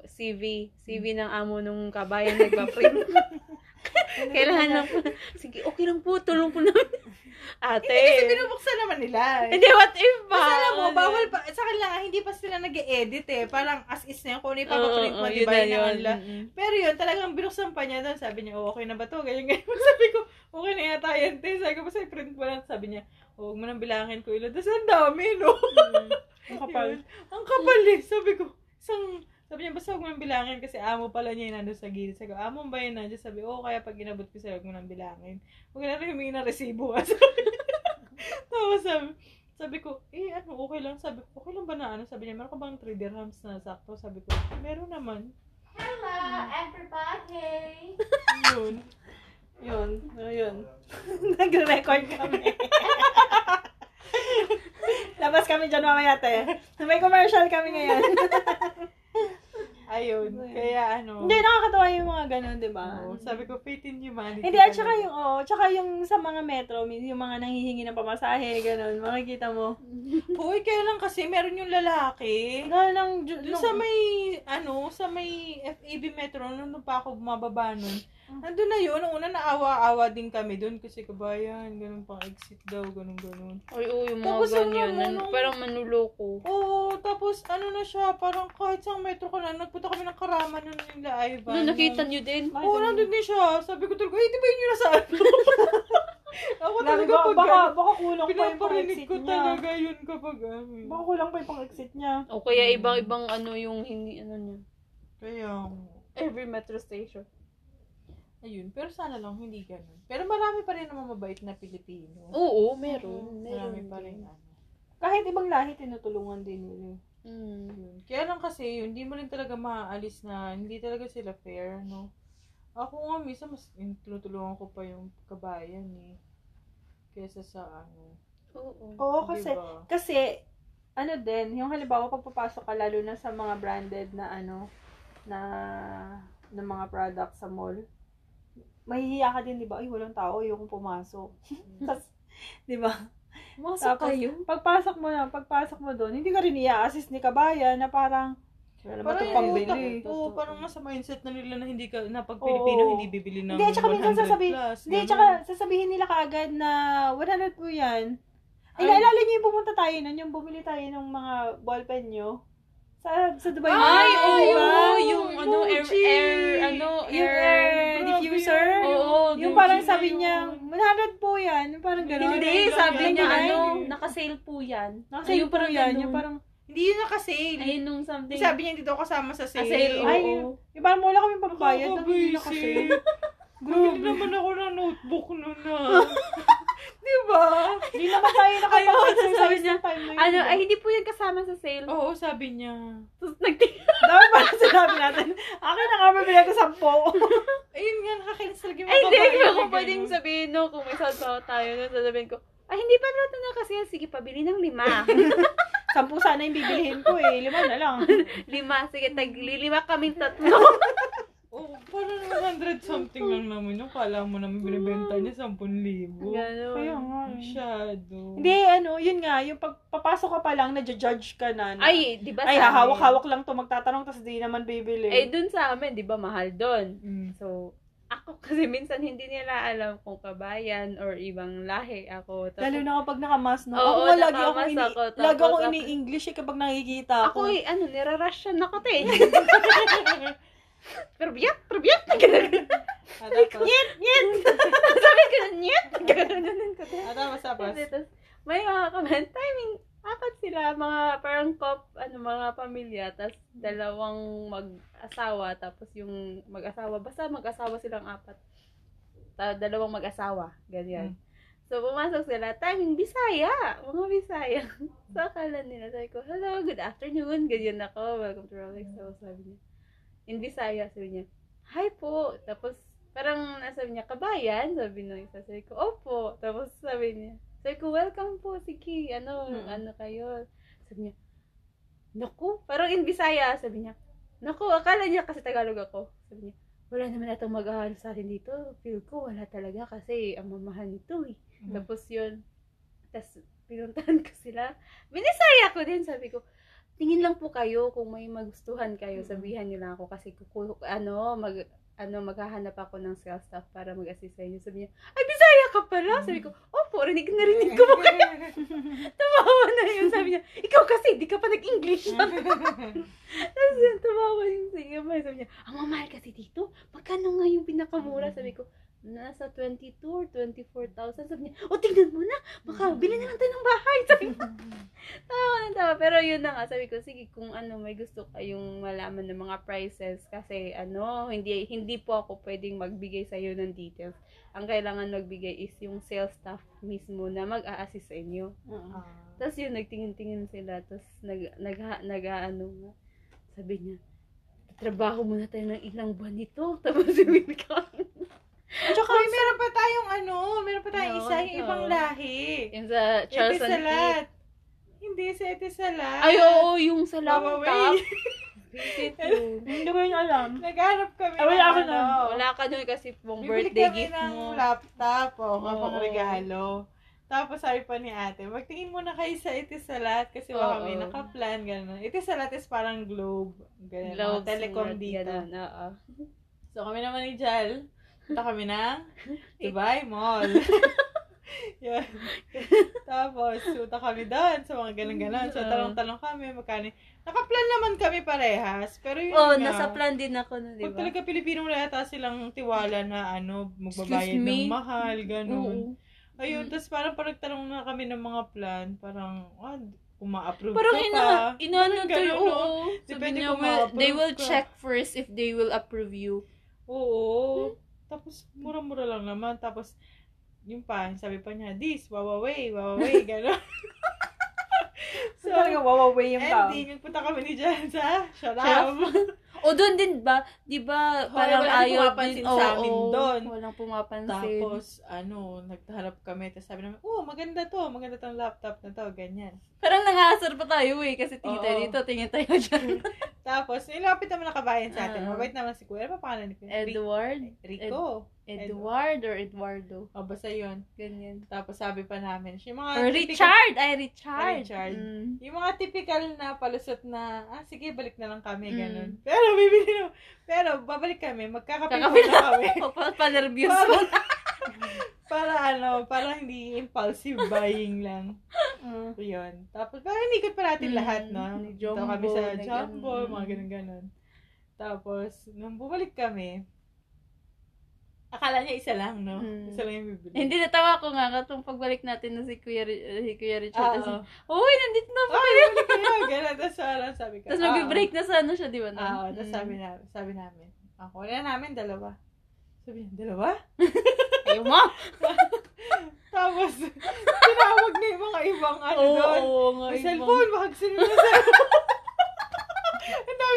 CV? CV ng amo nung kabayan nagpa-print. [LAUGHS] [LAUGHS] Kailangan lang po. Sige, okay lang po. Tulong po namin. Ate. Hindi kasi binubuksan naman nila. eh. Hindi, what if ba? Basta alam mo, bawal pa, sa kanila, hindi pa sila nag edit eh. Parang as is na yun, kung ano yung papaprint mo, Oo, oo, di ba? yun Yun. Mm-mm. Pero yun, talagang binuksan pa niya doon. Sabi niya, oh, okay na ba to? Ganyan, ganyan. [LAUGHS] Sabi ko, okay na yata yan, te. Sabi ko, basta i-print mo lang. Sabi niya, oh, huwag mo nang bilangin ko ilan. Tapos ang dami, no? Ang kapal. [LAUGHS] Yun. Ang kapal eh. Sabi ko, isang, sabi niya, basta huwag mo bilangin kasi amo pala niya yung nandun sa gilid. Sabi ko, amo ba yun nandiyan? Sabi, oo, kaya pag inabot ko sa'yo, huwag mo nang bilangin. Huwag na rin humingi ng resibo. ah. [LAUGHS] Tapos sabi, sabi ko, eh ano, okay lang. Sabi ko, okay lang ba na ano? Sabi niya, meron ka bang 3 dirhams na sakto? Sabi ko, meron naman. Hello, everybody! Yun. Yun. Yun. [LAUGHS] Nagre-record kami. [LAUGHS] Labas kami dyan mamaya, te. May commercial kami ngayon. Ayun. Kaya ano. Hindi, nakakatawa yung mga ganun, di ba? Oo, sabi ko, faith in humanity. Hindi, at saka yung, oh, tsaka yung sa mga metro, yung mga nanghihingi ng pamasahe, ganun, makikita mo. [LAUGHS] Uy, kaya lang kasi meron yung lalaki. No, nang, nung- sa may, ano, sa may FAB Metro, nung nung pa ako bumababa nun, nandun na yun, nung una naawa-awa din kami dun kasi kabayan, ganun pang exit daw, ganun ganun. Ay, oo, yung mga Tapos ganyan. ano, nan- nung- Parang manuloko. Oo, tapos ano na siya, parang kahit sa metro ka na, nagpunta kami ng karama nun nila, Ivan. Ano, nakita niyo din? Oo, nandun din siya. Sabi ko talaga, eh, di ba yun yung nasa ano? [LAUGHS] Ako talaga baka, pag baka, baka kulang pa yung pang-exit ko niya. talaga yun kapag ano. Baka kulang pa yung pang-exit niya. O kaya ibang-ibang ano yung hindi, ano niya. Kaya, Every metro station. Ayun. Pero sana lang hindi ganun. Pero marami pa rin naman mabait na Pilipino. Oo, meron. Marami meron pa rin. Ano. Kahit ibang lahi, tinutulungan din nila. Mm. Yun. Kaya lang kasi, yun, hindi mo rin talaga maaalis na hindi talaga sila fair, no? Ako nga, minsan mas tinutulungan ko pa yung kabayan eh. Kesa sa ano. Oo. Oo, kasi, diba? kasi, ano din, yung halimbawa pagpapasok ka lalo na sa mga branded na ano, na, na mga products sa mall, mahihiya ka din, di ba? Ay, walang tao, yung pumasok. [LAUGHS] Tapos, di ba? Masok Tapos, kayo. Pagpasok mo na, pagpasok mo doon, hindi ka rin i-assist ni kabayan na parang, wala naman Parang pangbili. utak- Oo, parang nasa mindset na nila na hindi ka, na pag. Pilipino, hindi bibili ng Hindi, tsaka minsan 100 sasabi- plus. Hindi, ganun. tsaka sasabihin nila kaagad na 100 po yan. Ay, Ay. naalala niyo yung pumunta tayo nun, yung bumili tayo ng mga ballpen nyo. Sa, sa Dubai. Ay, oo, di ba? yung ano, air, Gucci. air, ano, Yung air, air diffuser. Oo, Yung Gucci parang na sabi niya, 100 po yan. Yung parang gano'n. Hindi, Ganun sabi niya, ano, naka-sale po yan. Nakasave Ayun, po parang yan. Yung parang, Hindi yun nakasale. Ayun nung something. Sabi niya daw kasama sa Ah, sale. sale, oo. ay, yung parang wala kami pambayad. Nang hindi na kasi. [LAUGHS] Bumili naman ako ng notebook nun [LAUGHS] na. Di ba? Hindi naman tayo nakapag-exercise sabi niya, ng time na yun. Ano, ay, hindi po yan kasama sa sale. Oo, sabi niya. Tapos nagtingin. [LAUGHS] Dami pa na sinabi natin. Akin na nga, bibili ko 10. [LAUGHS] Ayun nga, nakakainis talaga yung Ay, hindi babae ko ako pwedeng sabihin, no, kung may salsawa tayo, no, sasabihin ko, ay, hindi pa natin na kasi, sige, pabili ng lima. Sampu sana yung bibilihin ko eh. Lima na lang. lima, sige, taglilima kaming tatlo. Oo, parang 100 something lang naman yung kala mo naman binibenta niya 10,000. Ganon. Kaya nga. Masyado. Hindi, ano, yun nga, yung pagpapasok ka pa lang, na-judge ka na. na Ay, di ba ay, sa amin? hahawak-hawak lang to magtatanong, tapos di naman bibili. Eh, dun sa amin, di ba, mahal dun. Mm. So, ako [LAUGHS] kasi minsan hindi nila alam kung kabayan or ibang lahi ako. Tapos, Lalo na kapag nakamas, no? Oo, ako nga lagi akong ini, ako, tapos lagi ako- ini-English eh kapag nakikita ako, ako. eh, ano, nirarush ako te. [LAUGHS] pero biyak, pero biyak. Tapos, Nyet, nyet. Sabi ko, nyet. Gano'n ko ah, tapos, tapos. May mga comment, timing, apat sila, mga parang cop, ano, mga pamilya, tas dalawang mag-asawa, tapos yung mag-asawa, basta mag-asawa silang apat. Ta dalawang mag-asawa, ganyan. So, pumasok sila, timing, Bisaya, mga Bisaya. [LAUGHS] so, akala nila, sabi ko, hello, good afternoon, ganyan ako, welcome to Rolex. So, sabi niya, in Bisaya, sabi niya, hi po, tapos, parang nasabi niya, kabayan, sabi nung isa, sabi ko, opo, tapos sabi niya, sabi ko, welcome po, sige, ano, Mm. ano kayo, sabi niya, naku, parang in Bisaya, sabi niya, naku, akala niya kasi Tagalog ako, sabi niya, wala naman atong mag-ahal sa atin dito, feel ko, wala talaga kasi ang mamahal nito eh. Mm. Tapos yun, tapos pinuntahan [LAUGHS] ko sila, binisaya ko din, sabi ko, tingin lang po kayo kung may magustuhan kayo, Mm. sabihan niyo lang ako kasi kuku, ano, mag, ano, maghahanap ako ng sales staff para mag-assist sa inyo. Sabi niya, ay, Bisaya ka pala? Sabi ko, opo, rinig na rinig ko po kayo. [LAUGHS] Tumawa na yun. Sabi niya, ikaw kasi, di ka pa nag-English. [LAUGHS] Tapos yun, tumawa yung Singapore. Sabi niya, ang mamahal kasi dito, magkano nga yung pinakamura? Sabi ko, nasa 22 or 24,000. Sabi niya, o tingnan mo na, baka bilhin na lang tayo ng bahay. [LAUGHS] Sabi ko, tawa na tawa. Pero yun na nga, sabi ko, sige, kung ano, may gusto kayong malaman ng mga prices, kasi ano, hindi hindi po ako pwedeng magbigay sa iyo ng details. Ang kailangan magbigay is yung sales staff mismo na mag-a-assist sa inyo. Oo. Tapos yun, nagtingin-tingin sila. Tapos nag, nag, nag, ano nga, sabi niya, trabaho muna tayo ng ilang buwan nito. [LAUGHS] Tapos sabi ka, At saka, Uy, meron pa tayong ano, meron pa tayong Oo, isa, yung ibang lahi. yung sa Charles and Keith. Etisalat. Hindi, sa Etisalat. Ay, oo, yung sa laptop. [LAUGHS] Hindi ko yun alam. Naghanap kami Ah, wala ng ako ano. nun. Wala ka nun kasi pong Bibili birthday kami gift ng mo. laptop, o, Oo. kapang regalo. Tapos sabi pa ni ate, magtingin muna kayo sa Etisalat kasi baka may nakaplan, gano'n. Etisalat is parang globe, gano'n. Telecom dito. ganun, oo. So kami naman ni Jal, punta kami ng [LAUGHS] Dubai Mall. [LAUGHS] Yan. Tapos, punta kami doon sa mga ganun-ganon. So, talong-talong kami, magkano. Nakaplan naman kami parehas. Pero yun Oh, nga, nasa plan din ako nun, di Pag ba? talaga Pilipino wala yata silang tiwala na ano, magbabayad ng mahal, ganun. Oo. Ayun, tapos parang parang nagtanong na kami ng mga plan, parang, ah, kung ma-approve Parang ka ina, pa. inaano Parang to no? oo. Depende kung will, they ma-approve will ka. check first if they will approve you. Oo. Tapos, mura-mura lang naman. Tapos, yung pa, sabi pa niya, this, wawaway, [LAUGHS] wawaway, gano'n. So, talaga wawaway yung tao. ending, nagpunta kami ni Jan sa Sharab. O doon din ba, di ba, parang ayaw din, sa oo, amin oo, doon. Walang pumapansin. Tapos, ano, nagtahanap kami. Tapos sabi namin, oh, maganda to. Maganda tong laptop na to. Ganyan. parang nangasar pa tayo eh, kasi tingin tayo dito, tingin tayo dyan. [LAUGHS] Tapos, nilapit naman nakabayan sa atin. Ah. Mabait naman si Kuya. Pa pangalan ni Kuya? Edward? Rico. Edward or Eduardo? O, basta yun. Ganyan. Tapos sabi pa namin, yung mga Or typical- Richard! Ay, Richard! Richard. Mm. Yung mga typical na palusot na, ah, sige, balik na lang kami, Mm. ganun. Pero, bibili na, pero, babalik kami, magkakape Kakape na kami. [LAUGHS] Pa-nervous Para, mo. para ano, para hindi impulsive buying lang. Mm. Yun. Tapos, parang inikot pa natin Mm, lahat, no? Jumbo, kami sa Jumbo, mga ganun-ganun. Tapos, nung bumalik kami, akala niya isa lang, no? Mm. Isa lang yung bibili. Hindi, natawa ko nga katong pagbalik natin na si Kuya, Ri- si Kuya Richard. Oo. Tapos, Uy, nandito na? Ay, bumalik kayo, ganun. Tapos, parang sabi ko, Tapos "Ah, mag-break na sana siya, di ba? nun? Oo, tapos Mm. sabi, na, sabi namin, ako na namin, dalawa. Sabi niya, dalawa? [LAUGHS] Ayaw mo? [LAUGHS] Tapos, tinawag na yung mga ibang ano Oo, doon. oo nga. May ibang- cellphone, baka gusto nyo na cellphone. [LAUGHS]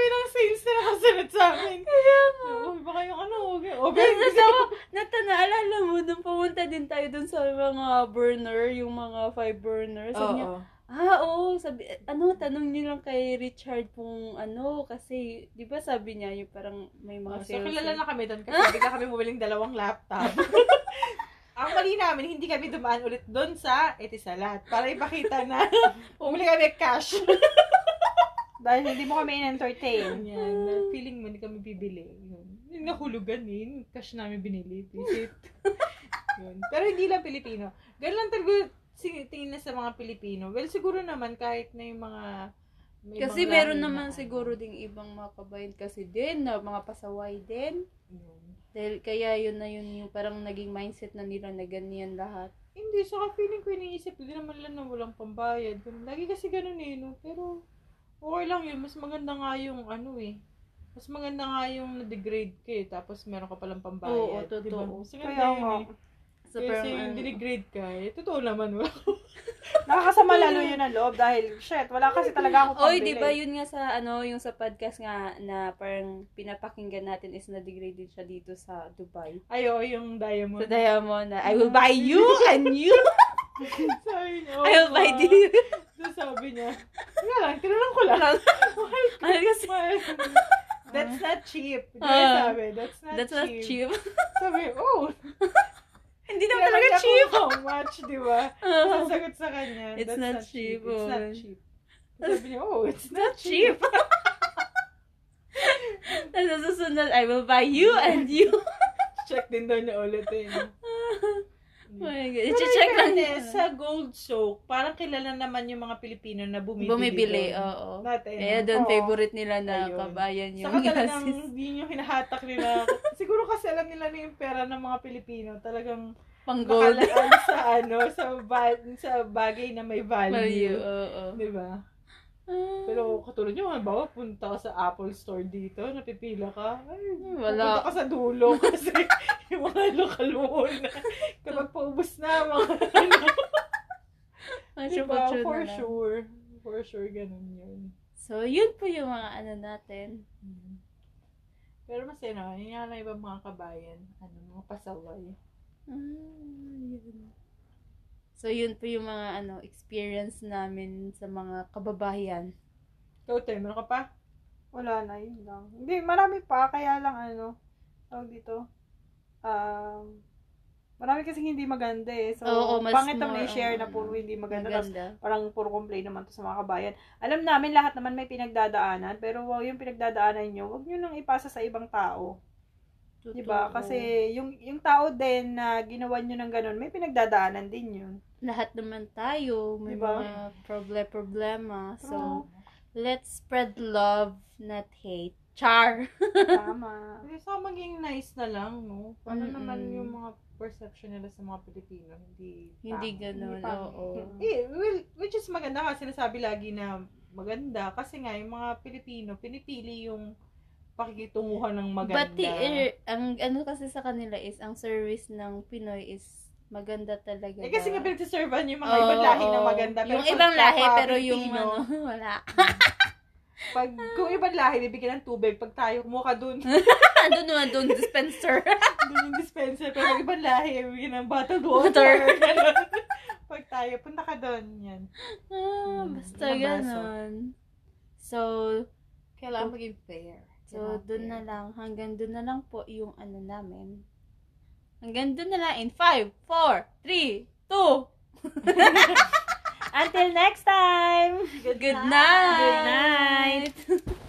Ang dami ng sales na nakasunod sa amin. Kaya nga. Oh, baka yung ano, okay. Oh, Tapos Ben, natawa, nata, naalala mo, nung pumunta din tayo dun sa mga burner, yung mga five burner. Sabi niya, Oo. ah, oo, sabi, ano, tanong niyo lang kay Richard kung ano, kasi, di ba sabi niya, yung parang may mga Oh, so, sales. kilala eh. na kami doon kasi [LAUGHS] bigla kami bumiling dalawang laptop. [LAUGHS] Ang mali namin, hindi kami dumaan ulit doon sa Etisalat para ipakita na [LAUGHS] bumili kami cash. Dahil hindi mo kami in-entertain. Yan, na feeling mo hindi kami bibili. Yun. Yung nahulugan eh, yung cash namin binili. Visit. [LAUGHS] Yun. Pero hindi lang Pilipino. Ganun lang talaga si- tingin na sa mga Pilipino. Well, siguro naman kahit na yung mga may Kasi ibang meron lahi naman na- siguro ding ibang mga kabayan kasi din, na mga pasaway din. Yun. Dahil kaya yun na yun yung parang naging mindset na nila na ganyan lahat. Hindi, saka feeling ko iniisip, hindi naman lang na walang pambayad. Ganun. Lagi kasi ganun eh, no? Pero, okay lang yun. Mas maganda nga yung ano eh. Mas maganda nga yung na-degrade ka eh. Tapos meron ka palang pambayad. Oo, Di ba? totoo. Mas maganda Kaya yun nga. eh. So, Kasi yung ano, dinigrade ka eh. Totoo naman, wala. [LAUGHS] Nakakasama lalo yun ang loob dahil, shit, wala kasi talaga akong Oy, pambili. di ba yun nga sa ano, yung sa podcast nga na parang pinapakinggan natin is na-degrade din siya dito sa Dubai. Ayo, yung diamond. Sa Diamond na, I will buy you [LAUGHS] and you. [LAUGHS] [LAUGHS] Sabi niya, I will buy "Oh, you. So, sabi niya, nga lang, tinanong ko lang. Mahal. Mahal kasi. Mahal. That's not cheap. Di Ah. sabi? That's not That's not cheap. cheap. Sabi, oh, [LAUGHS] Hindi naman talaga cheap. how much, di ba? Oo. Sasagot sa kanya, It's that's not not, cheap, cheap. It's not oh. cheap. Sabi niya, oh, it's It's not not cheap. Tapos [LAUGHS] sa susunod, I will buy you and you. Check din daw niya ulit eh. Oh my God. Pero I-check in lang fairness, sa gold soak, parang kilala naman yung mga Pilipino na bumibili. Bumibili, oo. Natin. Kaya no? doon, Oo. favorite nila na Ayun. kabayan yung Saka talagang yun yung hinahatak nila. [LAUGHS] Siguro kasi alam nila na yung pera ng mga Pilipino. Talagang Pang gold. nakalaan sa ano, sa, ba- sa bagay na may Value, value. oo. Di ba? Ah. Pero katulad nyo, halimbawa, punta ka sa Apple Store dito, napipila ka, ay, Wala. pupunta ka sa dulo [LAUGHS] kasi yung mga lokal muna. Kapag paubos na, mga ano, [LAUGHS] diba? For na sure. For sure, ganun yun. So, yun po yung mga ano natin. Mm. Pero naman, yun nga lang ibang mga kabayan, ano, mga pasaway. Ah, yun. So, yun po yung mga ano experience namin sa mga kababayan. Ikaw, Tay, meron ka pa? Wala na, yun lang. Hindi, marami pa, kaya lang ano, tawag dito, um, marami kasi hindi maganda eh. So, Oo, mas pangit naman i-share na puro hindi maganda. Tapos, Maganda. parang puro complain naman to sa mga kabayan. Alam namin lahat naman may pinagdadaanan, pero wag yung pinagdadaanan nyo, wag nyo nang ipasa sa ibang tao. Totoo. 'Di ba? Kasi yung yung tao din na ginawa nyo ng ganun, may pinagdadaanan din yun. lahat naman tayo may Diba? mga problem-problema. So, True. let's spread love, not hate. Char. [LAUGHS] Tama. Hindi sa maging nice na lang, no? Paano Mm-mm. naman yung mga perception nila sa mga Pilipino? Hindi Hindi tama. ganun, pangit. oo. Eh, well, which is maganda nga, sinasabi lagi na maganda. Kasi nga, yung mga Pilipino, pinipili yung pakikitunguhan ng maganda. But the, eh, ang ano kasi sa kanila is, ang service ng Pinoy is maganda talaga. eh, kasi nga pinagsiservan yung mga Oo, ibang lahi na oo. maganda. Pero Yung ibang lahi, kapwa pero yung Pilipino, ano, [LAUGHS] wala. [LAUGHS] Pag, kung ibang lahi, bibigyan ng tubig. Pag tayo, kumuha ka dun. [LAUGHS] Doon naman, doon, dispenser. dun yung dispenser. Pero pag ibang lahi, bibigyan ng bottled water. Water. Ganun. pag tayo, punta ka dun. Yan. ah, Hmm, basta ganon. So, Kailangan maging fair. So, doon na lang. Hanggang doon na lang po yung ano namin. Hanggang doon na lang in 5, 4, 3, 2. Until next time! Good night! Good night! [LAUGHS]